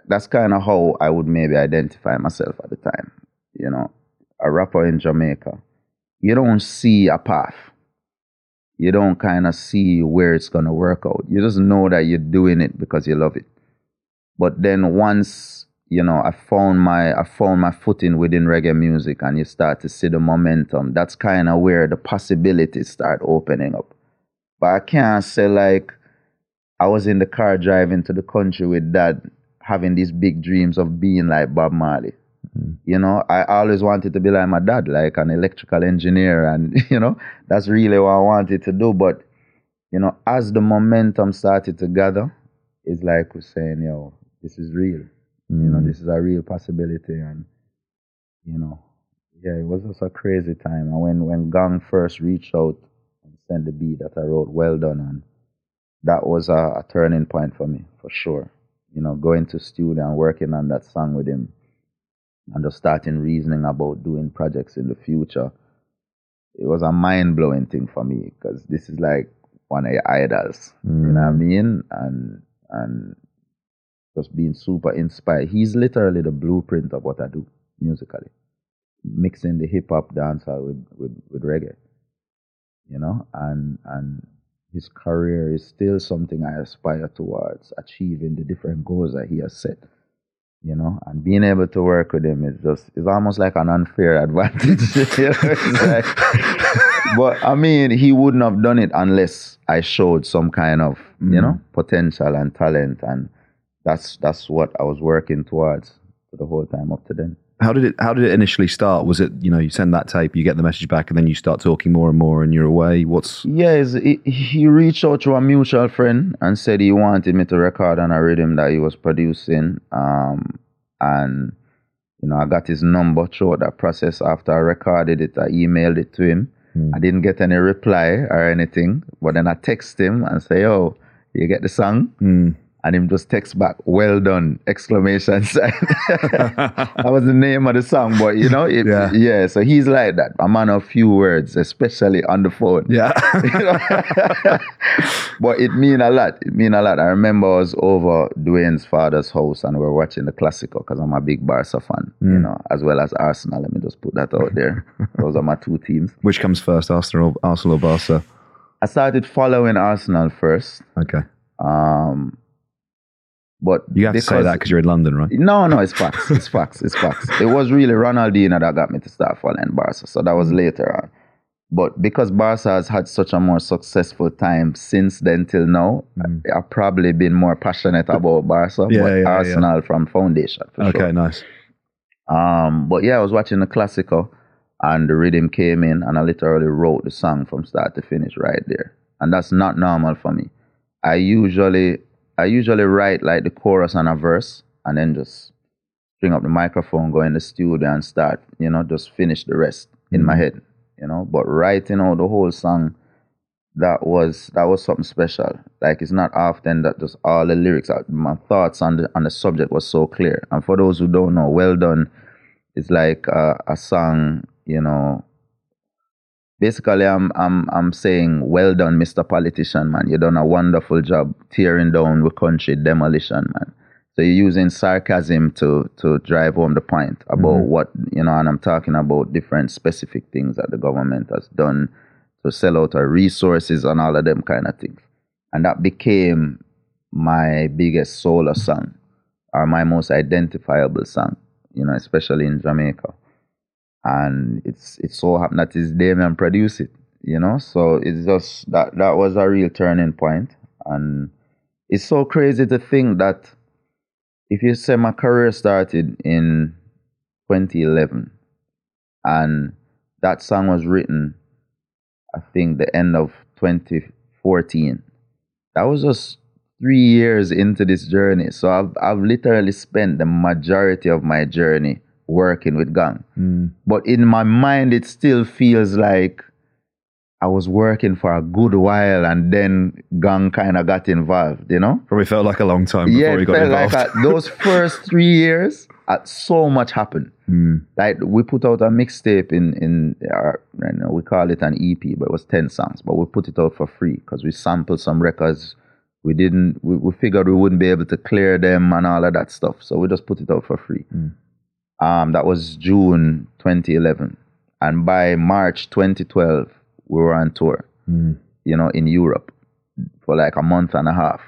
[SPEAKER 3] that's kind of how I would maybe identify myself at the time. You know, a rapper in Jamaica, you don't see a path. You don't kind of see where it's gonna work out. You just know that you're doing it because you love it. But then once you know, I found my I found my footing within reggae music, and you start to see the momentum. That's kind of where the possibilities start opening up. But I can't say like I was in the car driving to the country with dad, having these big dreams of being like Bob Marley. Mm-hmm. You know, I always wanted to be like my dad, like an electrical engineer, and you know, that's really what I wanted to do. But you know, as the momentum started to gather, it's like we're saying, yo, this is real. You know, mm. this is a real possibility, and you know, yeah, it was just a crazy time. And when when Gong first reached out and sent the beat that I wrote, well done, and that was a, a turning point for me for sure. You know, going to studio and working on that song with him, and just starting reasoning about doing projects in the future. It was a mind blowing thing for me because this is like one of your idols. You know what I mm. mean? And and just being super inspired. He's literally the blueprint of what I do musically, mixing the hip hop dancer with, with, with reggae. You know, and and his career is still something I aspire towards achieving the different goals that he has set. You know, and being able to work with him is just it's almost like an unfair advantage. you know? Like- but I mean, he wouldn't have done it unless I showed some kind of you mm. know potential and talent, and that's that's what I was working towards for the whole time up to then.
[SPEAKER 2] How did it How did it initially start? Was it you know you send that tape, you get the message back, and then you start talking more and more, and you're away? What's
[SPEAKER 3] Yes, he, he reached out to a mutual friend and said he wanted me to record on a rhythm that he was producing. Um, and you know, I got his number throughout that process. After I recorded it, I emailed it to him. I didn't get any reply or anything, but then I text him and say, "Oh, you get the song?" And him just text back, "Well done!" Exclamation sign. that was the name of the song, but you know, it,
[SPEAKER 2] Yeah.
[SPEAKER 3] yeah. So he's like that, a man of few words, especially on the phone.
[SPEAKER 2] yeah?
[SPEAKER 3] But it mean a lot. It mean a lot. I remember I was over Dwayne's father's house and we were watching the Classical because I'm a big Barca fan, you know, as well as Arsenal. Let me just put that out there. Those are my two teams.
[SPEAKER 2] Which comes first, Arsenal, Arsenal or Barca?
[SPEAKER 3] I started following Arsenal first,
[SPEAKER 2] Okay,
[SPEAKER 3] um, but
[SPEAKER 2] you have to say that because you're in London, right?
[SPEAKER 3] No, no, it's facts. It's facts. It's facts. It was really Ronaldinho that got me to start following Barca. So that was later on. But because Barca has had such a more successful time since then till now, I've probably been more passionate about Barca.
[SPEAKER 2] Mm. Yeah,
[SPEAKER 3] but
[SPEAKER 2] yeah, yeah.
[SPEAKER 3] Arsenal from foundation for
[SPEAKER 2] Okay,
[SPEAKER 3] sure.
[SPEAKER 2] nice.
[SPEAKER 3] Um, but yeah, I was watching the Classical and the rhythm came in and I literally wrote the song from start to finish right there. And that's not normal for me. I usually I usually write like the chorus and a verse and then just string up the microphone, go in the studio and start, you know, just finish the rest in my head. You know, but writing out the whole song that was that was something special. Like it's not often that just all the lyrics out my thoughts on the on the subject was so clear. And for those who don't know, well done it's like uh, a song, you know. Basically, I'm I'm I'm saying, well done, Mr. Politician, man. You done a wonderful job tearing down the country, demolition, man. So you're using sarcasm to to drive home the point about mm-hmm. what you know, and I'm talking about different specific things that the government has done to sell out our resources and all of them kind of things. And that became my biggest solo song or my most identifiable song, you know, especially in Jamaica. And it's it so happened that it's Damian produced it, you know. So it's just that that was a real turning point. And it's so crazy to think that if you say my career started in 2011 and that song was written I think the end of 2014. That was just three years into this journey. So I've I've literally spent the majority of my journey working with Gong. But in my mind, it still feels like I was working for a good while, and then Gong kind of got involved. You know?
[SPEAKER 2] Probably felt like a long time before
[SPEAKER 3] yeah, it
[SPEAKER 2] got
[SPEAKER 3] felt
[SPEAKER 2] involved.
[SPEAKER 3] like uh, those first three years, uh, so much happened. Like we put out a mixtape in in our, you know, we call it an EP, but it was ten songs. But we put it out for free because we sampled some records. We didn't. We, we figured we wouldn't be able to clear them and all of that stuff, so we just put it out for free. Um, that was June 2011, and by March 2012, we were on tour. You know, in Europe for like a month and a half.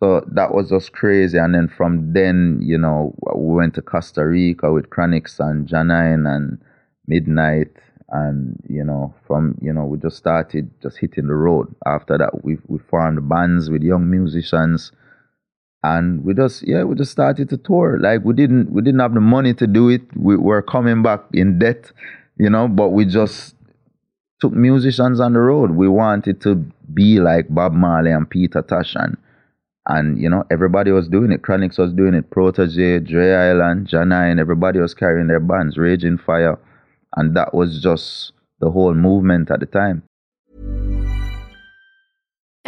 [SPEAKER 3] So that was just crazy. And then from then, you know, we went to Costa Rica with Chronixx and Janine and Midnight. And, you know, from, you know, we just started just hitting the road. After that, we, we formed bands with young musicians. And we just, yeah, we just started to tour. Like we didn't, we didn't have the money to do it. We were coming back in debt, you know, but we just took musicians on the road. We wanted to be like Bob Marley and Peter Tosh and and you know everybody was doing it. Chronixx was doing it. Protoje, Dre Island, Janine, everybody was carrying their bands, Raging Fyah, and that was just the whole movement at the time.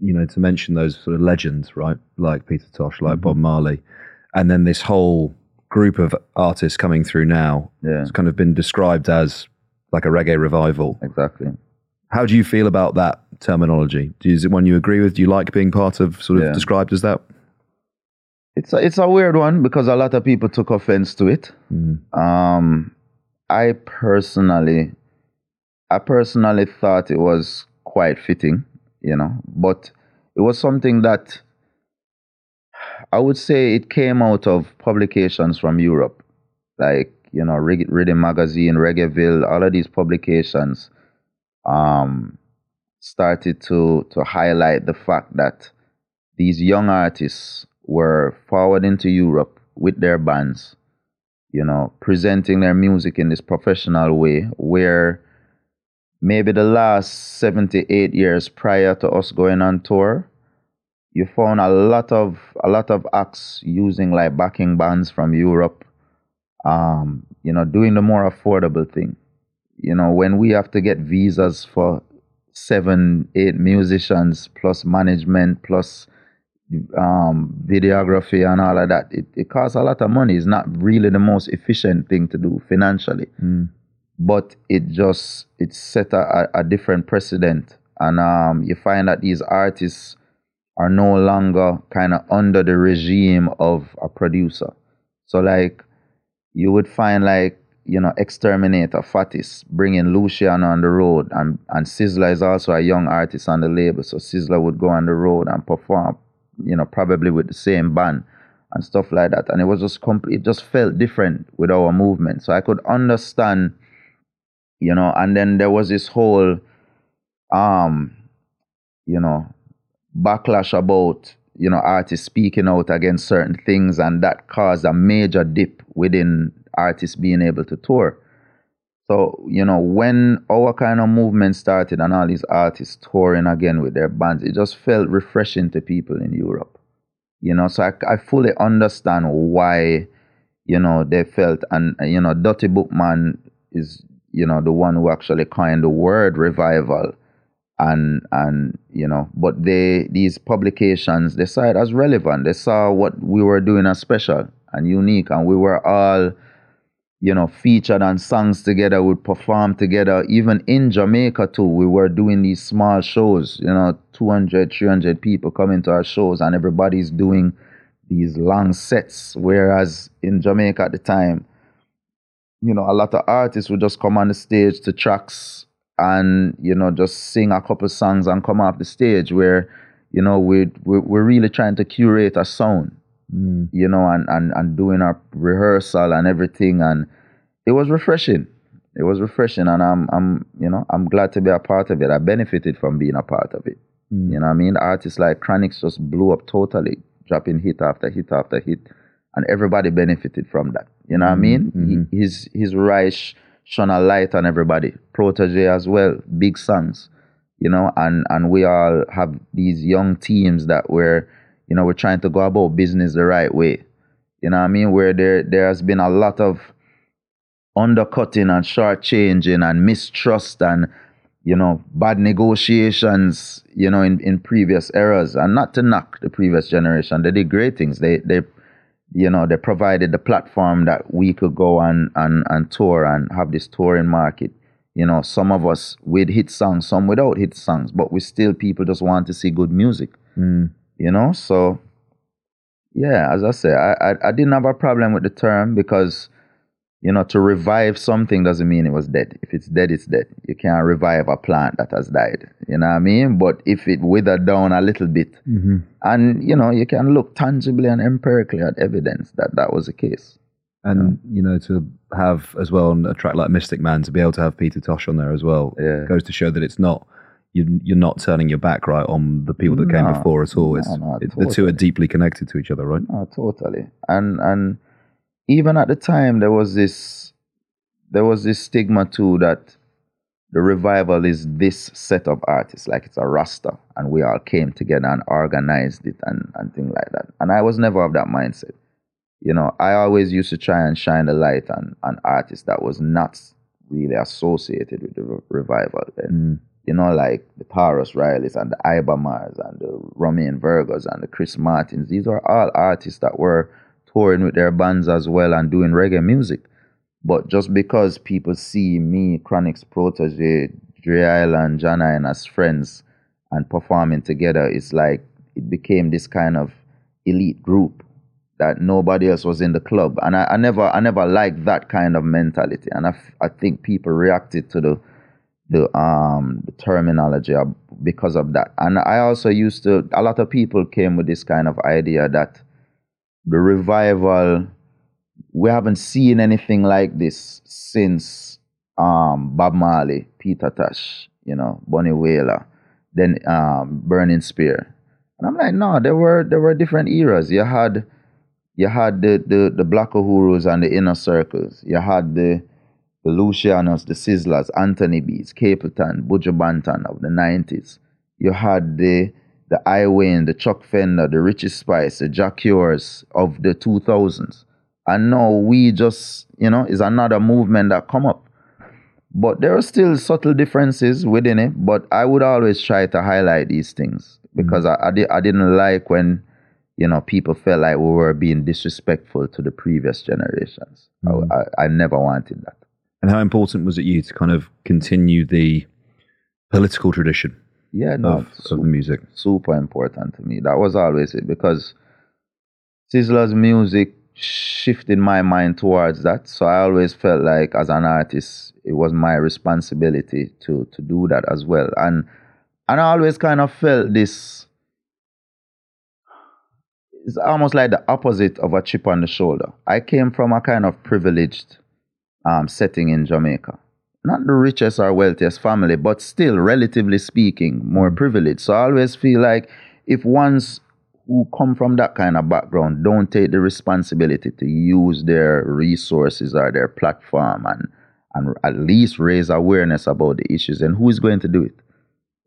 [SPEAKER 2] you know to mention those sort of legends, right? Like Peter Tosh, like Bob Marley, and then this whole group of artists coming through now.
[SPEAKER 3] Yeah.
[SPEAKER 2] It's kind of been described as like a reggae revival.
[SPEAKER 3] Exactly.
[SPEAKER 2] How do you feel about that terminology? Do you, is it one you agree with? Do you like being part of sort of
[SPEAKER 3] Yeah.
[SPEAKER 2] described as that?
[SPEAKER 3] It's a, it's a weird one because a lot of people took offense to it. Um, I personally, I personally thought it was quite fitting, you know, but it was something that I would say it came out of publications from Europe, like you know, Riddim Magazine, Reggaeville, all of these publications um, started to to highlight the fact that these young artists were forwarding to Europe with their bands, you know, presenting their music in this professional way where maybe the last 78 years prior to us going on tour, you found a lot of a lot of acts using like backing bands from Europe, um, you know, doing the more affordable thing. You know, when we have to get visas for seven, eight musicians plus management plus um, videography and all of that, it, it costs a lot of money. It's not really the most efficient thing to do financially, but it just it set a, a different precedent, and um, you find that these artists are no longer kind of under the regime of a producer. So like you would find like you know Xterminator, Fattis, bringing Luciano on the road, and and Sizzla is also a young artist on the label. So Sizzla would go on the road and perform, you know, probably with the same band and stuff like that. And it was just complete. It just felt different with our movement. So I could understand, you know. And then there was this whole, um, you know, backlash about you know artists speaking out against certain things and that caused a major dip within artists being able to tour so you know when our kind of movement started and all these artists touring again with their bands it just felt refreshing to people in europe you know so i, I fully understand why you know they felt and you know Dutty Bookman is you know the one who actually coined the word revival and and you know but they these publications they saw it as relevant. They saw what we were doing as special and unique and we were all you know featured on songs together we perform together. Even in jamaica too we were doing these small shows you know 200 300 people coming to our shows and everybody's doing these long sets. Whereas in jamaica at the time you know, a lot of artists would just come on the stage to tracks and, you know, just sing a couple songs and come off the stage where, you know, we we're, we're really trying to curate a sound, mm. you know, and, and, and doing our rehearsal and everything. And it was refreshing. It was refreshing. And I'm, I'm, you know, I'm glad to be a part of it. I benefited from being a part of it. Mm. You know what I mean? Artists like Chronixx just blew up totally, dropping hit after hit after hit and everybody benefited from that. You know what I mm-hmm. mean? He, mm-hmm. his his rise shone a light on everybody. Protoje as well, big songs. You know, and and we all have these young teams that we're, you know, we're trying to go about business the right way. You know what I mean? Where there there has been a lot of undercutting and shortchanging and mistrust and you know bad negotiations you know in, in previous eras and not to knock the previous generation they did great things they they you know they provided the platform that we could go and and, and tour and have this touring market. You know some of us with hit songs some without hit songs but we still people just want to see good music. Mm. You know so yeah as i say I, I i didn't have a problem with the term because you know, to revive something doesn't mean it was dead. If it's dead, it's dead. You can't revive a plant that has died. You know what I mean? But if it withered down a little bit, mm-hmm. and you know, you can look tangibly and empirically at evidence that that was the case.
[SPEAKER 2] And you know, to have as well on a track like Mystic Man to be able to have Peter Tosh on there as well
[SPEAKER 3] Yeah.
[SPEAKER 2] goes to show that it's not you, you're not turning your back right on the people that came before at all. It's,
[SPEAKER 3] no, no,
[SPEAKER 2] it- the two are deeply connected to each other, right?
[SPEAKER 3] No, totally. And and even at the time there was this there was this stigma too that the revival is this set of artists, like it's a roster, and we all came together and organized it and, and things like that. And I was never of that mindset. You know, I always used to try and shine the light on, on artists that was not really associated with the re- revival. And, You know, like the Tarrus Rileys and the Ibamars and the Romain Virgos and the Chris Martins. These are all artists that were touring with their bands as well and doing reggae music. But just because people see me, Chronixx Protoje, Dre Island, John Iron as friends and performing together, it's like it became this kind of elite group that nobody else was in the club. And I, I never I never liked that kind of mentality. And I, f- I think people reacted to the the um the terminology because of that. And I also used to a lot of people came with this kind of idea that the revival we haven't seen anything like this since um Bob Marley, Peter Tosh, you know, Bunny Wailer, then um Burning Spear. And I'm like, no, there were there were different eras. You had you had the the, the Black Uhurus and the inner circles. You had the the Lucianos, the Sizzlas, Anthony Beats, Capleton, Buju Banton of the 90s. You had the the I Wayne, the Chuck Fenda, the Richie Spice, the Jah Cures of the 2000s. And now we just, you know, is another movement that come up. But there are still subtle differences within it. But I would always try to highlight these things because mm-hmm. I, I, di- I didn't like when, you know, people felt like we were being disrespectful to the previous generations. I, mm-hmm. I, I never wanted that.
[SPEAKER 2] And how important was it you to kind of continue the political tradition
[SPEAKER 3] Yeah, no,
[SPEAKER 2] of, of the music?
[SPEAKER 3] super important to me. That was always it because Sizzla's music shifted my mind towards that. So I always felt like as an artist, it was my responsibility to to do that as well. And and I always kind of felt this it's almost like the opposite of a chip on the shoulder. I came from a kind of privileged um, setting in Jamaica. Not the richest or wealthiest family, but still, relatively speaking, more privileged. So I always feel like if ones who come from that kind of background don't take the responsibility to use their resources or their platform and and at least raise awareness about the issues, and who's going to do it?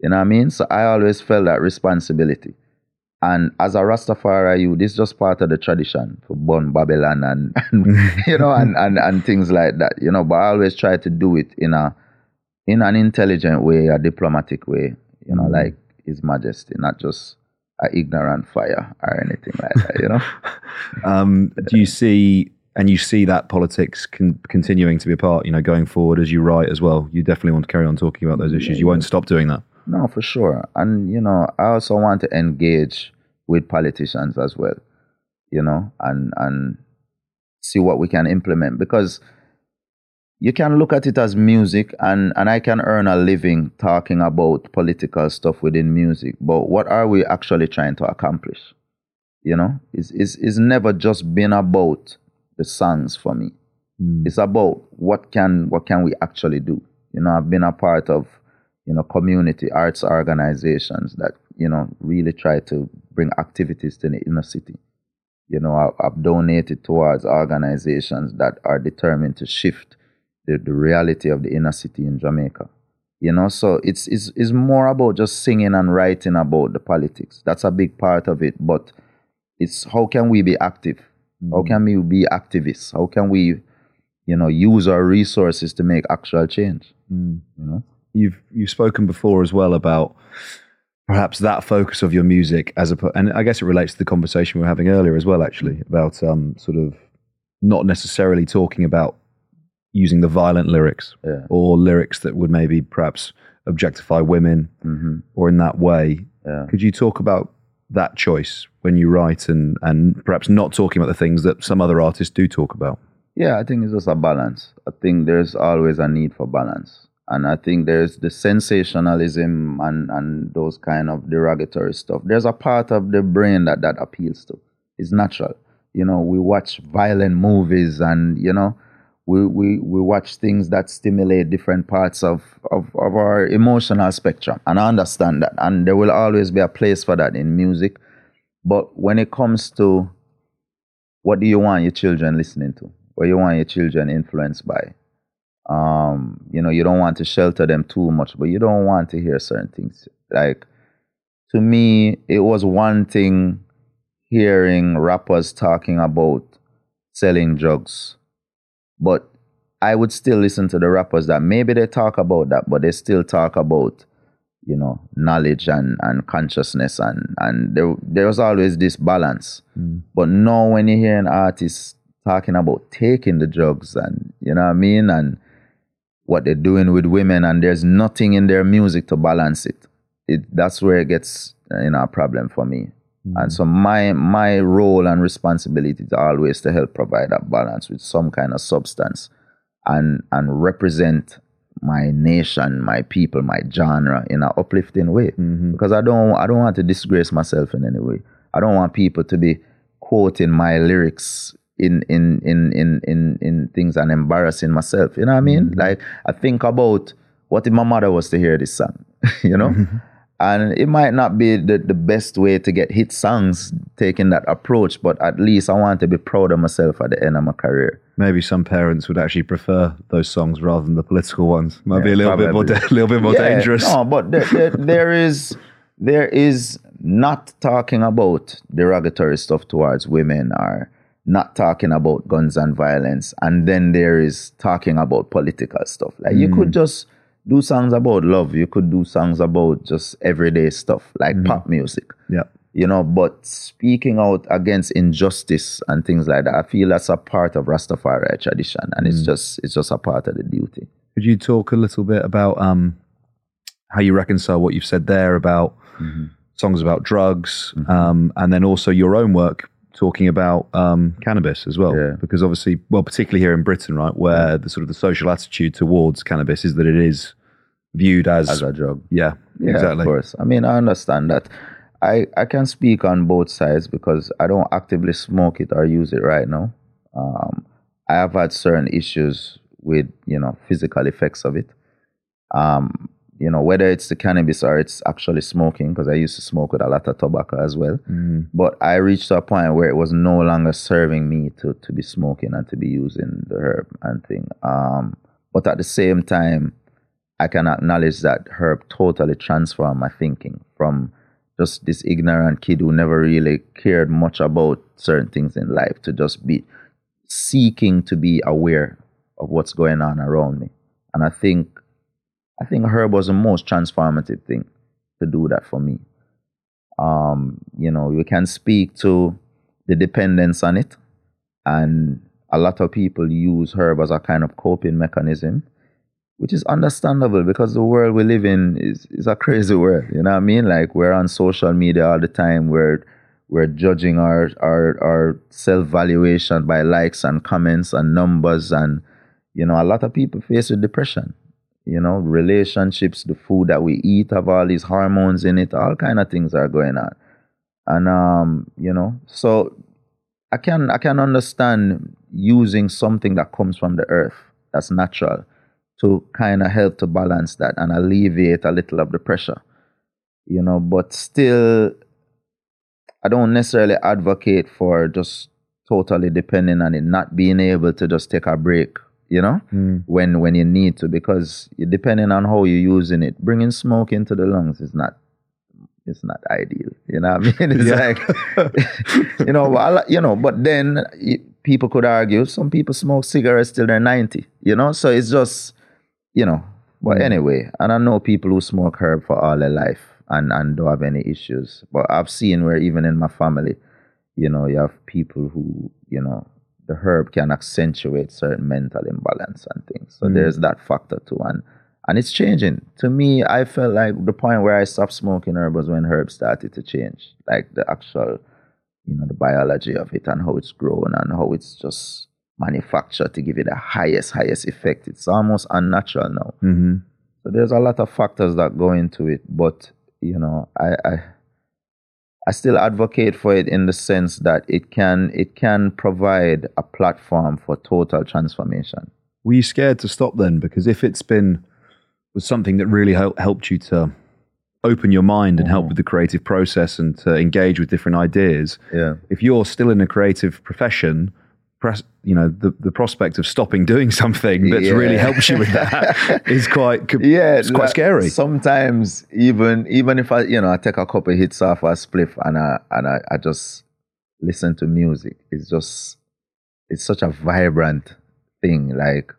[SPEAKER 3] You know what I mean? So I always felt that responsibility. And as a Rastafari, you this is just part of the tradition for born Babylon and, and you know and, and, and things like that. You know, but I always try to do it in a in an intelligent way, a diplomatic way, you know, like His Majesty, not just a ignorant fire or anything like that, you know?
[SPEAKER 2] Um, do you see, and you see that politics con- continuing to be a part, you know, going forward as you write as well? You definitely want to carry on talking about those issues. You won't stop doing that.
[SPEAKER 3] No, for sure. And, you know, I also want to engage with politicians as well, you know, and, and see what we can implement because you can look at it as music and, and I can earn a living talking about political stuff within music, but what are we actually trying to accomplish? You know, it's, it's, it's never just been about the songs for me. Hmm. It's about what can what can we actually do. You know, I've been a part of you know community arts organizations that you know really try to bring activities to the inner city. You know, I've, I've donated towards organizations that are determined to shift the, the reality of the inner city in Jamaica. You know, so it's, it's it's more about just singing and writing about the politics. That's a big part of it, but it's how can we be active? How mm-hmm. can we be activists? How can we, you know, use our resources to make actual change? Mm. You know,
[SPEAKER 2] You've you've spoken before as well about perhaps that focus of your music as a, and I guess it relates to the conversation we were having earlier as well, actually, about um, sort of not necessarily talking about using the violent lyrics
[SPEAKER 3] Yeah.
[SPEAKER 2] or lyrics that would maybe perhaps objectify women
[SPEAKER 3] hmm
[SPEAKER 2] or in that way.
[SPEAKER 3] Yeah.
[SPEAKER 2] Could you talk about that choice when you write and, and perhaps not talking about the things that some other artists do talk about?
[SPEAKER 3] Yeah, I think it's just a balance. I think there's always a need for balance. And I think there's the sensationalism and, and those kind of derogatory stuff. There's a part of the brain that that appeals to. It's natural. You know, we watch violent movies and, you know, we, we, we watch things that stimulate different parts of, of, of our emotional spectrum. And I understand that. And there will always be a place for that in music. But when it comes to what do you want your children listening to? What you want your children influenced by? Um, you know, you don't want to shelter them too much, but you don't want to hear certain things. Like to me, it was one thing hearing rappers talking about selling drugs but I would still listen to the rappers that maybe they talk about that, but they still talk about, you know, knowledge and, and consciousness and, and there there was always this balance. Mm. But now when you hear an artist talking about taking the drugs and you know what I mean and what they're doing with women and there's nothing in their music to balance it. It that's where it gets you know a problem for me. Mm-hmm. And so my my role and responsibility is always to help provide that balance with some kind of substance and and represent my nation, my people, my genre in an uplifting way. Mm-hmm. Because I don't I don't want to disgrace myself in any way. I don't want people to be quoting my lyrics in in in in in, in things and embarrassing myself. You know what I mean? Mm-hmm. Like I think about what if my mother was to hear this song, you know? Mm-hmm. And it might not be the, the best way to get hit songs taking that approach, but at least I want to be proud of myself at the end of my career.
[SPEAKER 2] Maybe some parents would actually prefer those songs rather than the political ones. Might yeah, be a little probably. bit more, da- little bit more yeah, dangerous.
[SPEAKER 3] No, but there, there, there is there is not talking about derogatory stuff towards women or not talking about guns and violence, and then there is talking about political stuff. Like mm. you could mm. just do songs about love. You could do songs about just everyday stuff like mm-hmm. pop music.
[SPEAKER 2] Yeah.
[SPEAKER 3] You know, but speaking out against injustice and things like that, I feel that's a part of Rastafari tradition, and mm. it's just it's just a part of the duty.
[SPEAKER 2] Could you talk a little bit about um, how you reconcile what you've said there about mm-hmm. songs about drugs, mm-hmm. um, and then also your own work talking about um, cannabis as well, yeah. because obviously, well, particularly here in Britain, right, where the sort of the social attitude towards cannabis is that it is viewed as
[SPEAKER 3] as a drug.
[SPEAKER 2] Yeah,
[SPEAKER 3] yeah,
[SPEAKER 2] exactly.
[SPEAKER 3] Of course. I mean, I understand that. I I can speak on both sides because I don't actively smoke it or use it right now. Um, I have had certain issues with you know physical effects of it. Um, you know, whether it's the cannabis or it's actually smoking, because I used to smoke with a lot of tobacco as well. Mm. But I reached to a point where it was no longer serving me to, to be smoking and to be using the herb and thing. Um, but at the same time, I can acknowledge that herb totally transformed my thinking from just this ignorant kid who never really cared much about certain things in life to just be seeking to be aware of what's going on around me. And I think I think herb was the most transformative thing to do that for me. Um, you know, you can speak to the dependence on it, and a lot of people use herb as a kind of coping mechanism, which is understandable because the world we live in is, is a crazy world. You know what I mean? Like we're on social media all the time. We're we're judging our our, our self valuation by likes and comments and numbers, and you know, a lot of people face with depression you know relationships the food that we eat have all these hormones in it all kind of things are going on. And um you know so i can i can understand using something that comes from the earth that's natural to kind of help to balance that and alleviate a little of the pressure you know but still i don't necessarily advocate for just totally depending on it not being able to just take a break you know, mm. when when you need to, because depending on how you're using it, bringing smoke into the lungs is not it's not ideal. You know what I mean? It's yeah. like, you know, well, you know, but then people could argue some people smoke cigarettes till they're 90, you know? So it's just, you know, but mm. anyway, and I know people who smoke herb for all their life and, and don't have any issues. But I've seen where even in my family, you know, you have people who, you know, the herb can accentuate certain mental imbalance and things. So mm. there's that factor too. And and it's changing. To me, I felt like the point where I stopped smoking herb was when herbs started to change. Like the actual, you know, the biology of it and how it's grown and how it's just manufactured to give it the highest, highest effect. It's almost unnatural now. Mm-hmm. So there's a lot of factors that go into it. But, you know, I, I I still advocate for it in the sense that it can it can provide a platform for total transformation.
[SPEAKER 2] Were you scared to stop then? Because if it's been was something that really help, helped you to open your mind and help mm. with the creative process and to engage with different ideas.
[SPEAKER 3] Yeah.
[SPEAKER 2] If you're still in a creative profession, you know, the, the prospect of stopping doing something that's
[SPEAKER 3] Yeah.
[SPEAKER 2] really helps you with that is quite,
[SPEAKER 3] yeah,
[SPEAKER 2] it's quite scary.
[SPEAKER 3] Sometimes even even if I you know I take a couple hits off a spliff and I and I, I just listen to music, it's just it's such a vibrant thing. Like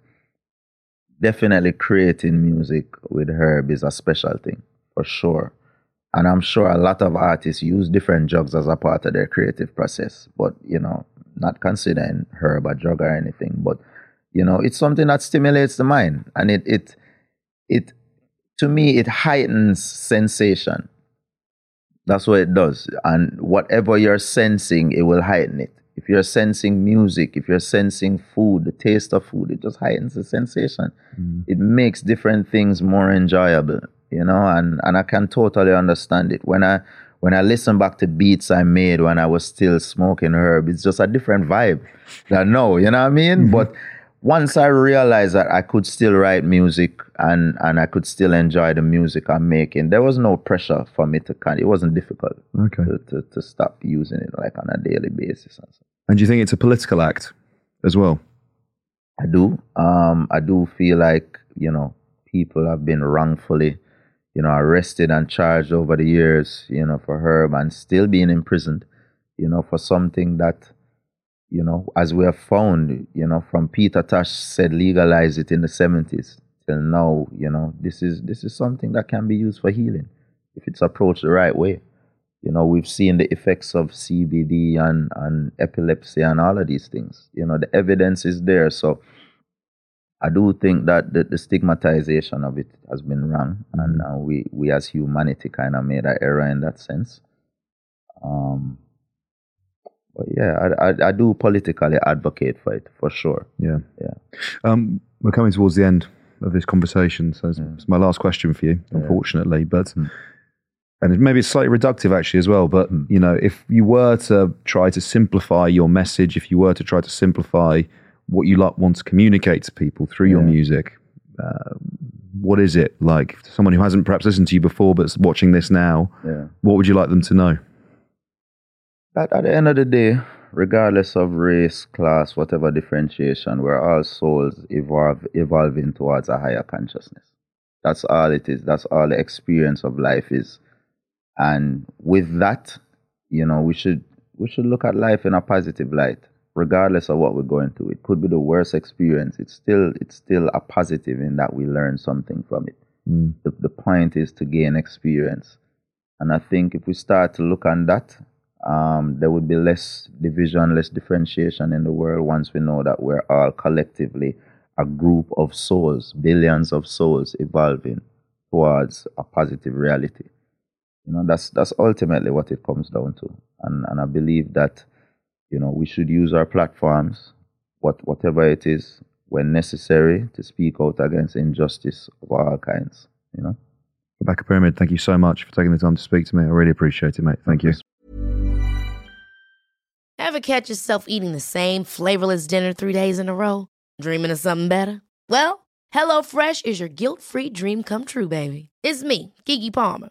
[SPEAKER 3] definitely creating music with Herb is a special thing for sure. And I'm sure a lot of artists use different drugs as a part of their creative process, but you know, not considering herb a drug or anything. But you know, it's something that stimulates the mind, and it it it to me it heightens sensation. That's what it does, and whatever you're sensing, it will heighten it. If you're sensing music, if you're sensing food, the taste of food, it just heightens the sensation. Mm. It makes different things more enjoyable, you know, and, and I can totally understand it. When I when I listen back to beats I made when I was still smoking herb, it's just a different vibe than now, you know what I mean? But once I realized that I could still write music and, and I could still enjoy the music I'm making, there was no pressure for me to kind it wasn't difficult
[SPEAKER 2] Okay.
[SPEAKER 3] to, to, to stop using it like on a daily basis and so.
[SPEAKER 2] And do you think it's a political act as well?
[SPEAKER 3] I do. Um, I do feel like you know people have been wrongfully, you know, arrested and charged over the years, you know, for Herb and still being imprisoned, you know, for something that, you know, as we have found, you know, from Peter Tosh said legalize it in the seventies till now, you know, this is this is something that can be used for healing if it's approached the right way. You know, we've seen the effects of CBD and, and epilepsy and all of these things. You know, the evidence is there. So I do think that the, the stigmatization of it has been wrong. And uh, we, we as humanity kind of made an error in that sense. Um, but yeah, I, I, I do politically advocate for it for sure.
[SPEAKER 2] Yeah.
[SPEAKER 3] Yeah.
[SPEAKER 2] Um, we're coming towards the end of this conversation, so it's, it's my last question for you, unfortunately. But and maybe it's slightly reductive actually as well. But you know, if you were to try to simplify your message, if you were to try to simplify what you like, want to communicate to people through your music, uh, what is it like? Someone who hasn't perhaps listened to you before but's watching this now,
[SPEAKER 3] Yeah.
[SPEAKER 2] what would you like them to know?
[SPEAKER 3] At, at the end of the day, regardless of race, class, whatever differentiation, we're all souls evolve, evolving towards a higher consciousness. That's all it is. That's all the experience of life is. And with that, you know, we should we should look at life in a positive light, regardless of what we're going through. It could be the worst experience. It's still it's still a positive in that we learn something from it. The, the point is to gain experience. And I think if we start to look on that, um, there would be less division, less differentiation in the world once we know that we're all collectively a group of souls, billions of souls evolving towards a positive reality. You know, that's that's ultimately what it comes down to. And and I believe that, you know, we should use our platforms, what whatever it is, when necessary, to speak out against injustice of all kinds. You know.
[SPEAKER 2] Kabaka Pyramid, thank you so much for taking the time to speak to me. I really appreciate it, mate. Thank you.
[SPEAKER 4] Ever catch yourself eating the same flavorless dinner three days in a row? Dreaming of something better? Well, HelloFresh is your guilt-free dream come true, baby. It's me, Keke Palmer.